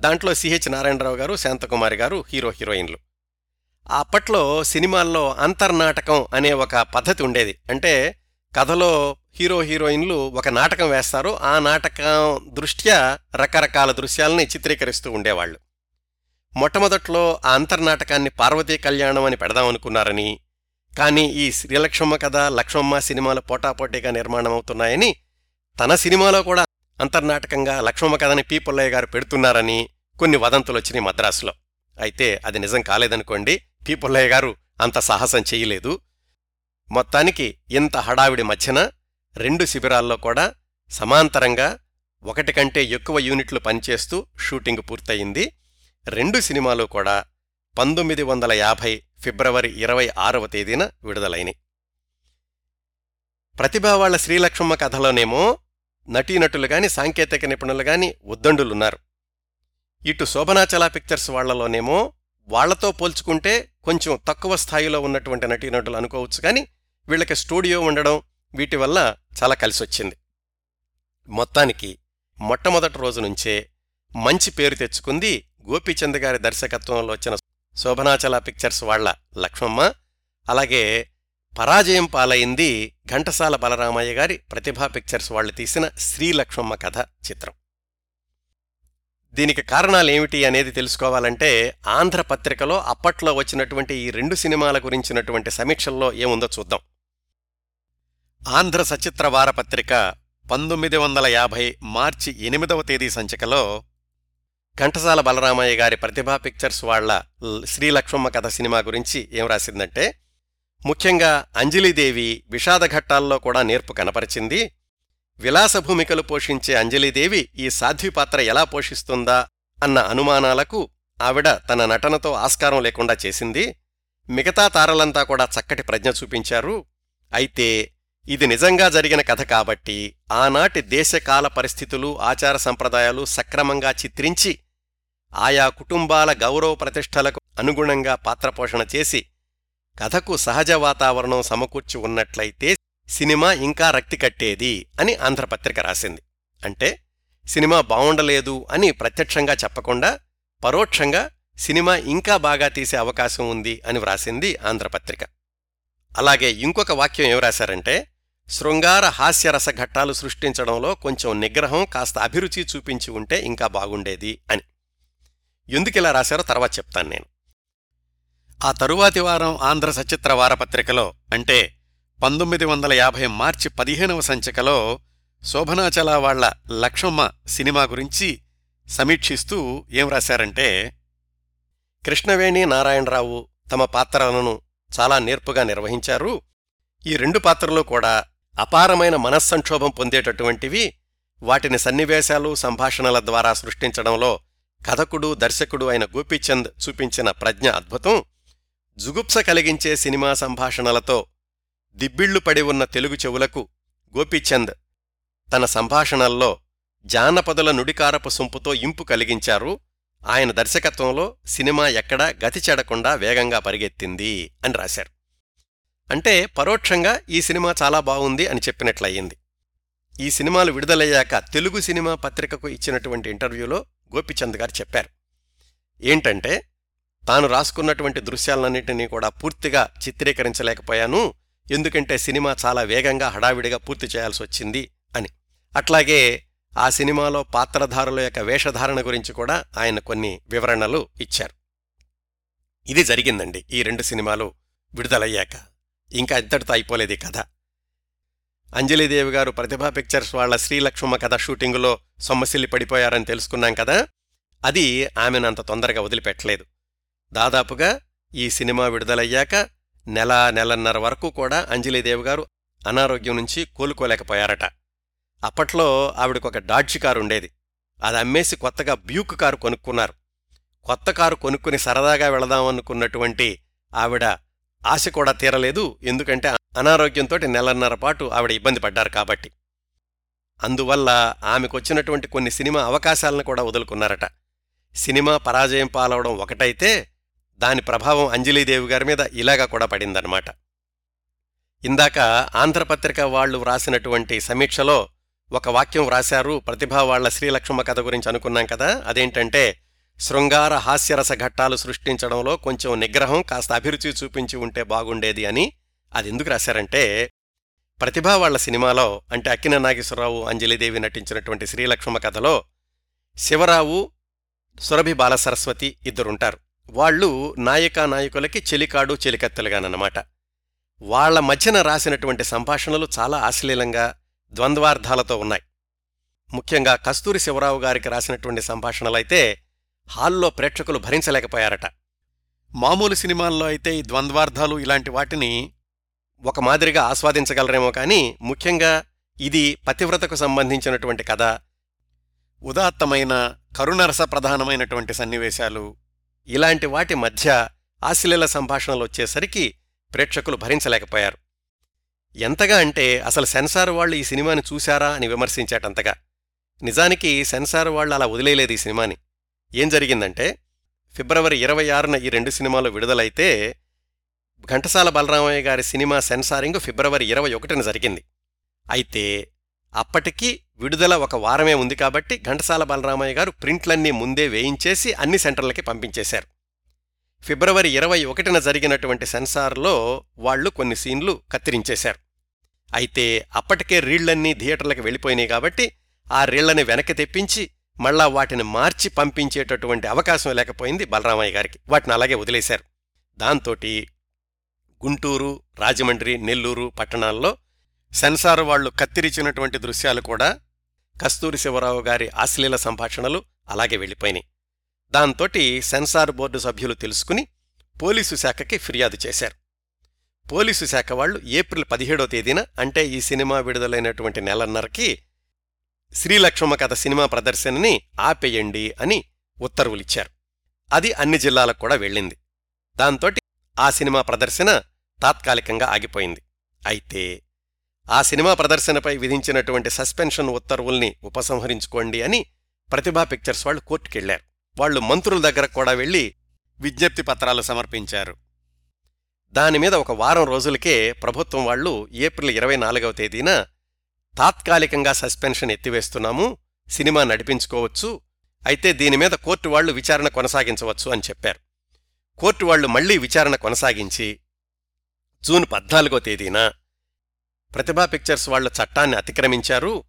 A: దాంట్లో సిహెచ్ నారాయణరావు గారు శాంతకుమారి గారు హీరో హీరోయిన్లు. అప్పట్లో సినిమాల్లో అంతర్నాటకం అనే ఒక పద్ధతి ఉండేది. అంటే కథలో హీరో హీరోయిన్లు ఒక నాటకం వేస్తారు. ఆ నాటకం దృష్ట్యా రకరకాల దృశ్యాలని చిత్రీకరిస్తూ ఉండేవాళ్ళు. మొట్టమొదట్లో ఆ అంతర్నాటకాన్ని పార్వతీ కళ్యాణం అని పెడదామనుకున్నారని కానీ ఈ శ్రీలక్ష్మ కథ లక్ష్మమ్మ సినిమాలు పోటాపోటీగా నిర్మాణమవుతున్నాయని తన సినిమాలో కూడా అంతర్నాటకంగా లక్ష్మమ్మ కథని పి పుల్లయ్య గారు పెడుతున్నారని కొన్ని వదంతులు వచ్చినాయి మద్రాసులో. అయితే అది నిజం కాలేదనుకోండి పి పుల్లయ్య గారు అంత సాహసం చేయలేదు. మొత్తానికి ఇంత హడావిడి మధ్యన రెండు శిబిరాల్లో కూడా సమాంతరంగా ఒకటి కంటే ఎక్కువ యూనిట్లు పనిచేస్తూ షూటింగ్ పూర్తయింది. రెండు సినిమాలు కూడా పంతొమ్మిది వందల యాభై ఫిబ్రవరి ఇరవై ఆరవ తేదీన విడుదలైనవి ప్రతిభావాళ్ళ శ్రీలక్ష్మమ్మ కథలోనేమో నటీనటులు గాని సాంకేతిక నిపుణులు గాని ఉద్దండులున్నారు. ఇటు శోభనాచల పిక్చర్స్ వాళ్ళలోనేమో వాళ్ళతో పోల్చుకుంటే కొంచెం తక్కువ స్థాయిలో ఉన్నటువంటి నటీనటులు అనుకోవచ్చు కానీ వీళ్ళకి స్టూడియో ఉండడం వీటి వల్ల చాలా కలిసొచ్చింది. మొత్తానికి మొట్టమొదటి రోజు నుంచే మంచి పేరు తెచ్చుకుంది గోపీచంద్ గారి దర్శకత్వంలో వచ్చిన శోభనాచల పిక్చర్స్ వాళ్ళ లక్ష్మమ్మ. అలాగే పరాజయం పాలైంది ఘంటసాల బలరామయ్య గారి ప్రతిభా పిక్చర్స్ వాళ్ళు తీసిన శ్రీలక్ష్మమ్మ కథ చిత్రం. దీనికి కారణాలేమిటి అనేది తెలుసుకోవాలంటే ఆంధ్ర పత్రికలో అప్పట్లో వచ్చినటువంటి ఈ రెండు సినిమాల గురించినటువంటి సమీక్షల్లో ఏముందో చూద్దాం. ఆంధ్ర సచిత్ర వారపత్రిక పంతొమ్మిది వందల యాభై మార్చి ఎనిమిదవ తేదీ సంచికలో ఘంటసాల బలరామయ్య గారి ప్రతిభా పిక్చర్స్ వాళ్ళ శ్రీలక్ష్మమ్మ కథ సినిమా గురించి ఏం రాసిందంటే ముఖ్యంగా అంజలిదేవి విషాదఘట్టాల్లో కూడా నేర్పు కనపరిచింది. విలాసభూమికలు పోషించే అంజలిదేవి ఈ సాధ్వి పాత్ర ఎలా పోషిస్తుందా అన్న అనుమానాలకు ఆవిడ తన నటనతో ఆస్కారం లేకుండా చేసింది. మిగతా తారలంతా కూడా చక్కటి ప్రజ్ఞ చూపించారు. అయితే ఇది నిజంగా జరిగిన కథ కాబట్టి ఆనాటి దేశకాల పరిస్థితులు ఆచార సంప్రదాయాలు సక్రమంగా చిత్రించి ఆయా కుటుంబాల గౌరవ ప్రతిష్టలకు అనుగుణంగా పాత్రపోషణ చేసి కథకు సహజ వాతావరణం సమకూర్చి ఉన్నట్లయితే సినిమా ఇంకా రక్తి కట్టేది అని ఆంధ్రపత్రిక రాసింది. అంటే సినిమా బావుండలేదు అని ప్రత్యక్షంగా చెప్పకుండా పరోక్షంగా సినిమా ఇంకా బాగా తీసే అవకాశం ఉంది అని వ్రాసింది ఆంధ్రపత్రిక. అలాగే ఇంకొక వాక్యం ఏం రాశారంటే శృంగార హాస్యరస ఘట్టాలు సృష్టించడంలో కొంచెం నిగ్రహం కాస్త అభిరుచి చూపించి ఉంటే ఇంకా బాగుండేది అని. ఎందుకిలా రాశారో తర్వాత చెప్తాను నేను. ఆ తరువాతి వారం ఆంధ్ర సచిత్ర వారపత్రికలో అంటే పంతొమ్మిది వందల యాభై మార్చి పదిహేనవ సంచికలో శోభనాచల వాళ్ళ లక్ష్మమ్మ సినిమా గురించి సమీక్షిస్తూ ఏం రాశారంటే కృష్ణవేణి నారాయణరావు తమ పాత్రలను చాలా నేర్పుగా నిర్వహించారు. ఈ రెండు పాత్రలు కూడా అపారమైన మనస్సంక్షోభం పొందేటటువంటివి. వాటిని సన్నివేశాలు సంభాషణల ద్వారా సృష్టించడంలో కథకుడు దర్శకుడు అయిన గోపీచంద్ చూపించిన ప్రజ్ఞ అద్భుతం. జుగుప్స కలిగించే సినిమా సంభాషణలతో దిబ్బిళ్ళు పడి ఉన్న తెలుగు చెవులకు గోపీచంద్ తన సంభాషణల్లో జానపదుల నుడికారపు సొంపుతో ఇంపు కలిగించారు. ఆయన దర్శకత్వంలో సినిమా ఎక్కడా గతి చెడకుండా వేగంగా పరిగెత్తింది అని రాశారు. అంటే పరోక్షంగా ఈ సినిమా చాలా బాగుంది అని చెప్పినట్లయింది. ఈ సినిమాలు విడుదలయ్యాక తెలుగు సినిమా పత్రికకు ఇచ్చినటువంటి ఇంటర్వ్యూలో గోపిచంద్ గారు చెప్పారు. ఏంటంటే తాను రాసుకున్నటువంటి దృశ్యాలన్నింటినీ కూడా పూర్తిగా చిత్రీకరించలేకపోయాను. ఎందుకంటే సినిమా చాలా వేగంగా హడావిడిగా పూర్తి చేయాల్సి వచ్చింది అని. అట్లాగే ఆ సినిమాలో పాత్రధారుల యొక్క వేషధారణ గురించి కూడా ఆయన కొన్ని వివరణలు ఇచ్చారు. ఇది జరిగిందండి ఈ రెండు సినిమాలు విడుదలయ్యాక. ఇంకా ఇంతటితో అయిపోలేదు కథ. అంజలిదేవి గారు ప్రతిభా పిక్చర్స్ వాళ్ళ శ్రీలక్ష్మ కథ షూటింగులో సొమ్మసిల్లి పడిపోయారని తెలుసుకున్నాం కదా? అది ఆమెను అంత తొందరగా వదిలిపెట్టలేదు. దాదాపుగా ఈ సినిమా విడుదలయ్యాక నెల నెలన్నర వరకు కూడా అంజలిదేవి గారు అనారోగ్యం నుంచి కోలుకోలేకపోయారట. అప్పట్లో ఆవిడకొక డాడ్జ్ కారు ఉండేది అది అమ్మేసి కొత్తగా బ్యూక్ కారు కొనుక్కున్నారు. కొత్త కారు కొనుక్కుని సరదాగా వెళదామనుకున్నటువంటి ఆవిడ ఆశ కూడా తీరలేదు. ఎందుకంటే అనారోగ్యంతో నెలన్నర పాటు ఆవిడ ఇబ్బంది పడ్డారు కాబట్టి. అందువల్ల ఆమెకొచ్చినటువంటి కొన్ని సినిమా అవకాశాలను కూడా వదులుకున్నారట. సినిమా పరాజయం పాలవడం ఒకటైతే దాని ప్రభావం అంజలీదేవి గారి మీద ఇలాగా కూడా పడిందన్నమాట. ఇందాక ఆంధ్రపత్రిక వాళ్ళు వ్రాసినటువంటి సమీక్షలో ఒక వాక్యం వ్రాశారు ప్రతిభా వాళ్ళ శ్రీలక్ష్మ కథ గురించి అనుకున్నాం కదా అదేంటంటే శృంగార హాస్యరస ఘట్టాలు సృష్టించడంలో కొంచెం నిగ్రహం కాస్త అభిరుచి చూపించి ఉంటే బాగుండేది అని అది ఎందుకు రాశారంటే ప్రతిభా వాళ్ళ సినిమాలో అంటే అక్కిన నాగేశ్వరరావు అంజలిదేవి నటించినటువంటి శ్రీలక్ష్మ కథలో శివరావు సురభి బాలసరస్వతి ఇద్దరుంటారు. వాళ్ళు నాయకా నాయకులకి చెలికాడు చెలికత్తెలుగానన్నమాట. వాళ్ళ మధ్యన రాసినటువంటి సంభాషణలు చాలా అశ్లీలంగా ద్వంద్వార్థాలతో ఉన్నాయి. ముఖ్యంగా కస్తూరి శివరావు గారికి రాసినటువంటి సంభాషణలైతే హాల్లో ప్రేక్షకులు భరించలేకపోయారట. మామూలు సినిమాల్లో అయితే ఈ ద్వంద్వార్థాలు ఇలాంటి వాటిని ఒక మాదిరిగా ఆస్వాదించగలరేమో కానీ ముఖ్యంగా ఇది పతివ్రతకు సంబంధించినటువంటి కథ ఉదాత్తమైన కరుణరస ప్రధానమైనటువంటి సన్నివేశాలు ఇలాంటి వాటి మధ్య ఆశ్లీల సంభాషణలు వచ్చేసరికి ప్రేక్షకులు భరించలేకపోయారు. ఎంతగా అంటే అసలు సెన్సార్ వాళ్ళు ఈ సినిమాని చూశారా అని విమర్శించాటంతగా. నిజానికి సెన్సార్ వాళ్ళు అలా వదిలేయలేదు ఈ సినిమాని. ఏం జరిగిందంటే ఫిబ్రవరి ఇరవై ఆరున ఈ రెండు సినిమాలు విడుదలైతే ఘంటసాల బలరామయ్య గారి సినిమా సెన్సారింగ్ ఫిబ్రవరి ఇరవై ఒకటిన జరిగింది. అయితే అప్పటికీ విడుదల ఒక వారమే ఉంది కాబట్టి ఘంటసాల బలరామయ్య గారు ప్రింట్లన్నీ ముందే వేయించేసి అన్ని సెంటర్లకి పంపించేశారు. ఫిబ్రవరి ఇరవై ఒకటిన జరిగినటువంటి సెన్సార్లో వాళ్ళు కొన్ని సీన్లు కత్తిరించేశారు. అయితే అప్పటికే రీళ్ళన్నీ థియేటర్లకు వెళ్ళిపోయినాయి కాబట్టి ఆ రీళ్ళని వెనక్కి తెప్పించి మళ్ళా వాటిని మార్చి పంపించేటటువంటి అవకాశం లేకపోయింది బలరామయ్య గారికి. వాటిని అలాగే వదిలేశారు. దాంతోటి గుంటూరు రాజమండ్రి నెల్లూరు పట్టణాల్లో సెన్సార్ వాళ్ళు కత్తిరించినటువంటి దృశ్యాలు కూడా కస్తూరి శివరావు గారి అశ్లీల సంభాషణలు అలాగే వెళ్ళిపోయినాయి. దాంతోటి సెన్సార్ బోర్డు సభ్యులు తెలుసుకుని పోలీసు శాఖకి ఫిర్యాదు చేశారు. పోలీసు శాఖ వాళ్ళు ఏప్రిల్ పదిహేడో తేదీన అంటే ఈ సినిమా విడుదలైనటువంటి నెలన్నరకి శ్రీలక్ష్మ కథ సినిమా ప్రదర్శనని ఆపేయండి అని ఉత్తర్వులిచ్చారు. అది అన్ని జిల్లాలకు కూడా వెళ్ళింది. దాంతోటి ఆ సినిమా ప్రదర్శన తాత్కాలికంగా ఆగిపోయింది. అయితే ఆ సినిమా ప్రదర్శనపై విధించినటువంటి సస్పెన్షన్ ఉత్తర్వుల్ని ఉపసంహరించుకోండి అని ప్రతిభా పిక్చర్స్ వాళ్ళు కోర్టుకెళ్ళారు వాళ్ళు మంత్రుల దగ్గర కూడా వెళ్ళి విజ్ఞప్తి పత్రాలు సమర్పించారు. దానిమీద ఒక వారం రోజులకే ప్రభుత్వం వాళ్ళు ఏప్రిల్ ఇరవై నాలుగవ తేదీన తాత్కాలికంగా సస్పెన్షన్ ఎత్తివేస్తున్నాము సినిమా నడిపించుకోవచ్చు అయితే దీనిమీద కోర్టు వాళ్ళు విచారణ కొనసాగించవచ్చు అని చెప్పారు. కోర్టు వాళ్ళు మళ్ళీ విచారణ కొనసాగించి జూన్ పద్నాలుగో తేదీన ప్రతిభా పిక్చర్స్ వాళ్ళ చట్టాన్ని అతిక్రమించారు.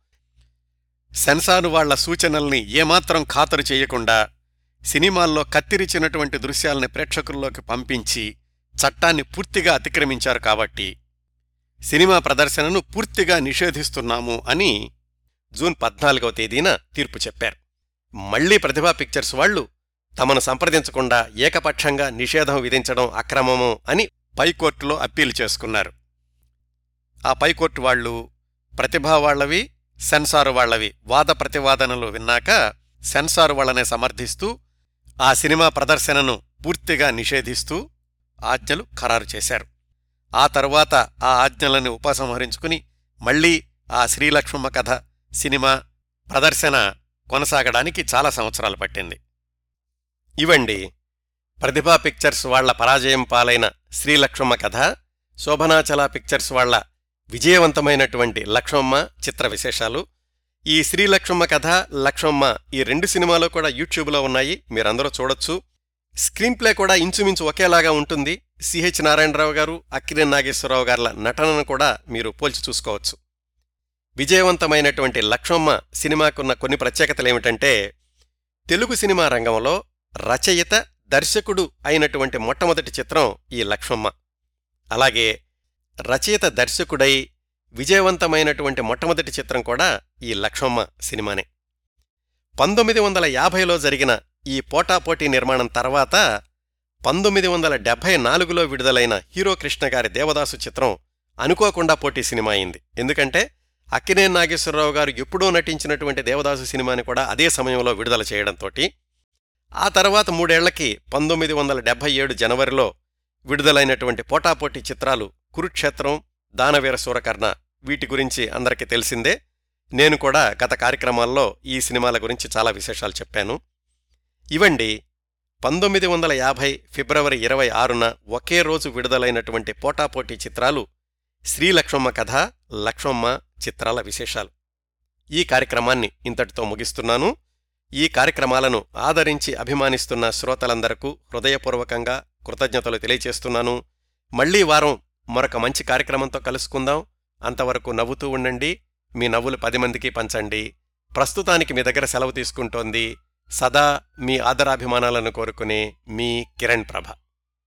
A: సెన్సారు వాళ్ళ సూచనల్ని ఏమాత్రం ఖాతరు చేయకుండా సినిమాల్లో కత్తిరిచినటువంటి దృశ్యాల్ని ప్రేక్షకుల్లోకి పంపించి చట్టాన్ని పూర్తిగా అతిక్రమించారు కాబట్టి సినిమా ప్రదర్శనను పూర్తిగా నిషేధిస్తున్నాము అని జూన్ పద్నాలుగవ తేదీన తీర్పు చెప్పారు. మళ్ళీ ప్రతిభా పిక్చర్స్ వాళ్ళు తమను సంప్రదించకుండా ఏకపక్షంగా నిషేధం విధించడం అక్రమము అని పైకోర్టులో అప్పీలు చేసుకున్నారు. ఆ పైకోర్టు వాళ్ళు ప్రతిభా వాళ్ళవి సెన్సారు వాళ్ళవి వాద ప్రతివాదనలు విన్నాక సెన్సారు వాళ్ళనే సమర్థిస్తూ ఆ సినిమా ప్రదర్శనను పూర్తిగా నిషేధిస్తూ ఆజ్ఞలు ఖరారు చేశారు. ఆ తరువాత ఆ ఆజ్ఞలను ఉపసంహరించుకుని మళ్ళీ ఆ శ్రీలక్ష్మమ్మ కథ సినిమా ప్రదర్శన కొనసాగడానికి చాలా సంవత్సరాలు పట్టింది. ఇవండి ప్రతిభా పిక్చర్స్ వాళ్ళ పరాజయం పాలైన శ్రీలక్ష్మమ్మ కథ శోభనాచల పిక్చర్స్ వాళ్ళ విజయవంతమైనటువంటి లక్ష్మమ్మ చిత్ర విశేషాలు. ఈ శ్రీలక్ష్మమ్మ కథ లక్ష్మమ్మ ఈ రెండు సినిమాలు కూడా యూట్యూబ్లో ఉన్నాయి. మీరందరూ చూడొచ్చు. స్క్రీన్ ప్లే కూడా ఇంచుమించు ఒకేలాగా ఉంటుంది. సిహెచ్ నారాయణరావు గారు అక్కిరేన్ నాగేశ్వరరావు గారుల నటనను కూడా మీరు పోల్చి చూసుకోవచ్చు. విజయవంతమైనటువంటి లక్ష్మమ్మ సినిమాకున్న కొన్ని ప్రత్యేకతలేమిటంటే తెలుగు సినిమా రంగంలో రచయిత దర్శకుడు అయినటువంటి మొట్టమొదటి చిత్రం ఈ లక్ష్మమ్మ. అలాగే రచయిత దర్శకుడై విజయవంతమైనటువంటి మొట్టమొదటి చిత్రం కూడా ఈ లక్ష్మమ్మ సినిమానే. పంతొమ్మిది వందల యాభైలో జరిగిన ఈ పోటాపోటీ నిర్మాణం తర్వాత పంతొమ్మిది వందల డెబ్బై నాలుగులో విడుదలైన హీరో కృష్ణ గారి దేవదాసు చిత్రం అనుకోకుండా పోటీ సినిమా అయింది. ఎందుకంటే అక్కినేని నాగేశ్వరరావు గారు ఎప్పుడూ నటించినటువంటి దేవదాసు సినిమాని కూడా అదే సమయంలో విడుదల చేయడంతో ఆ తర్వాత మూడేళ్ళకి పంతొమ్మిది వందల డెబ్బై ఏడు జనవరిలో విడుదలైనటువంటి పోటాపోటీ చిత్రాలు కురుక్షేత్రం దానవీర సూరకర్ణ వీటి గురించి అందరికీ తెలిసిందే. నేను కూడా గత కార్యక్రమాల్లో ఈ సినిమాల గురించి చాలా విశేషాలు చెప్పాను. ఇవండి పంతొమ్మిది వందల యాభై ఫిబ్రవరి ఇరవై ఆరున ఒకే రోజు విడుదలైనటువంటి పోటాపోటీ చిత్రాలు శ్రీలక్ష్మమ్మ కథ లక్ష్మమ్మ చిత్రాల విశేషాలు. ఈ కార్యక్రమాన్ని ఇంతటితో ముగిస్తున్నాను. ఈ కార్యక్రమాలను ఆదరించి అభిమానిస్తున్న శ్రోతలందరకు హృదయపూర్వకంగా కృతజ్ఞతలు తెలియచేస్తున్నాను. మళ్ళీ వారం మరొక మంచి కార్యక్రమంతో కలుసుకుందాం. అంతవరకు నవ్వుతూ ఉండండి. మీ నవ్వులు పది మందికి పంచండి. ప్రస్తుతానికి మీ దగ్గర సెలవు తీసుకుంటోంది సదా మీ ఆదరాభిమానాలను కోరుకునే మీ కిరణ్ ప్రభ.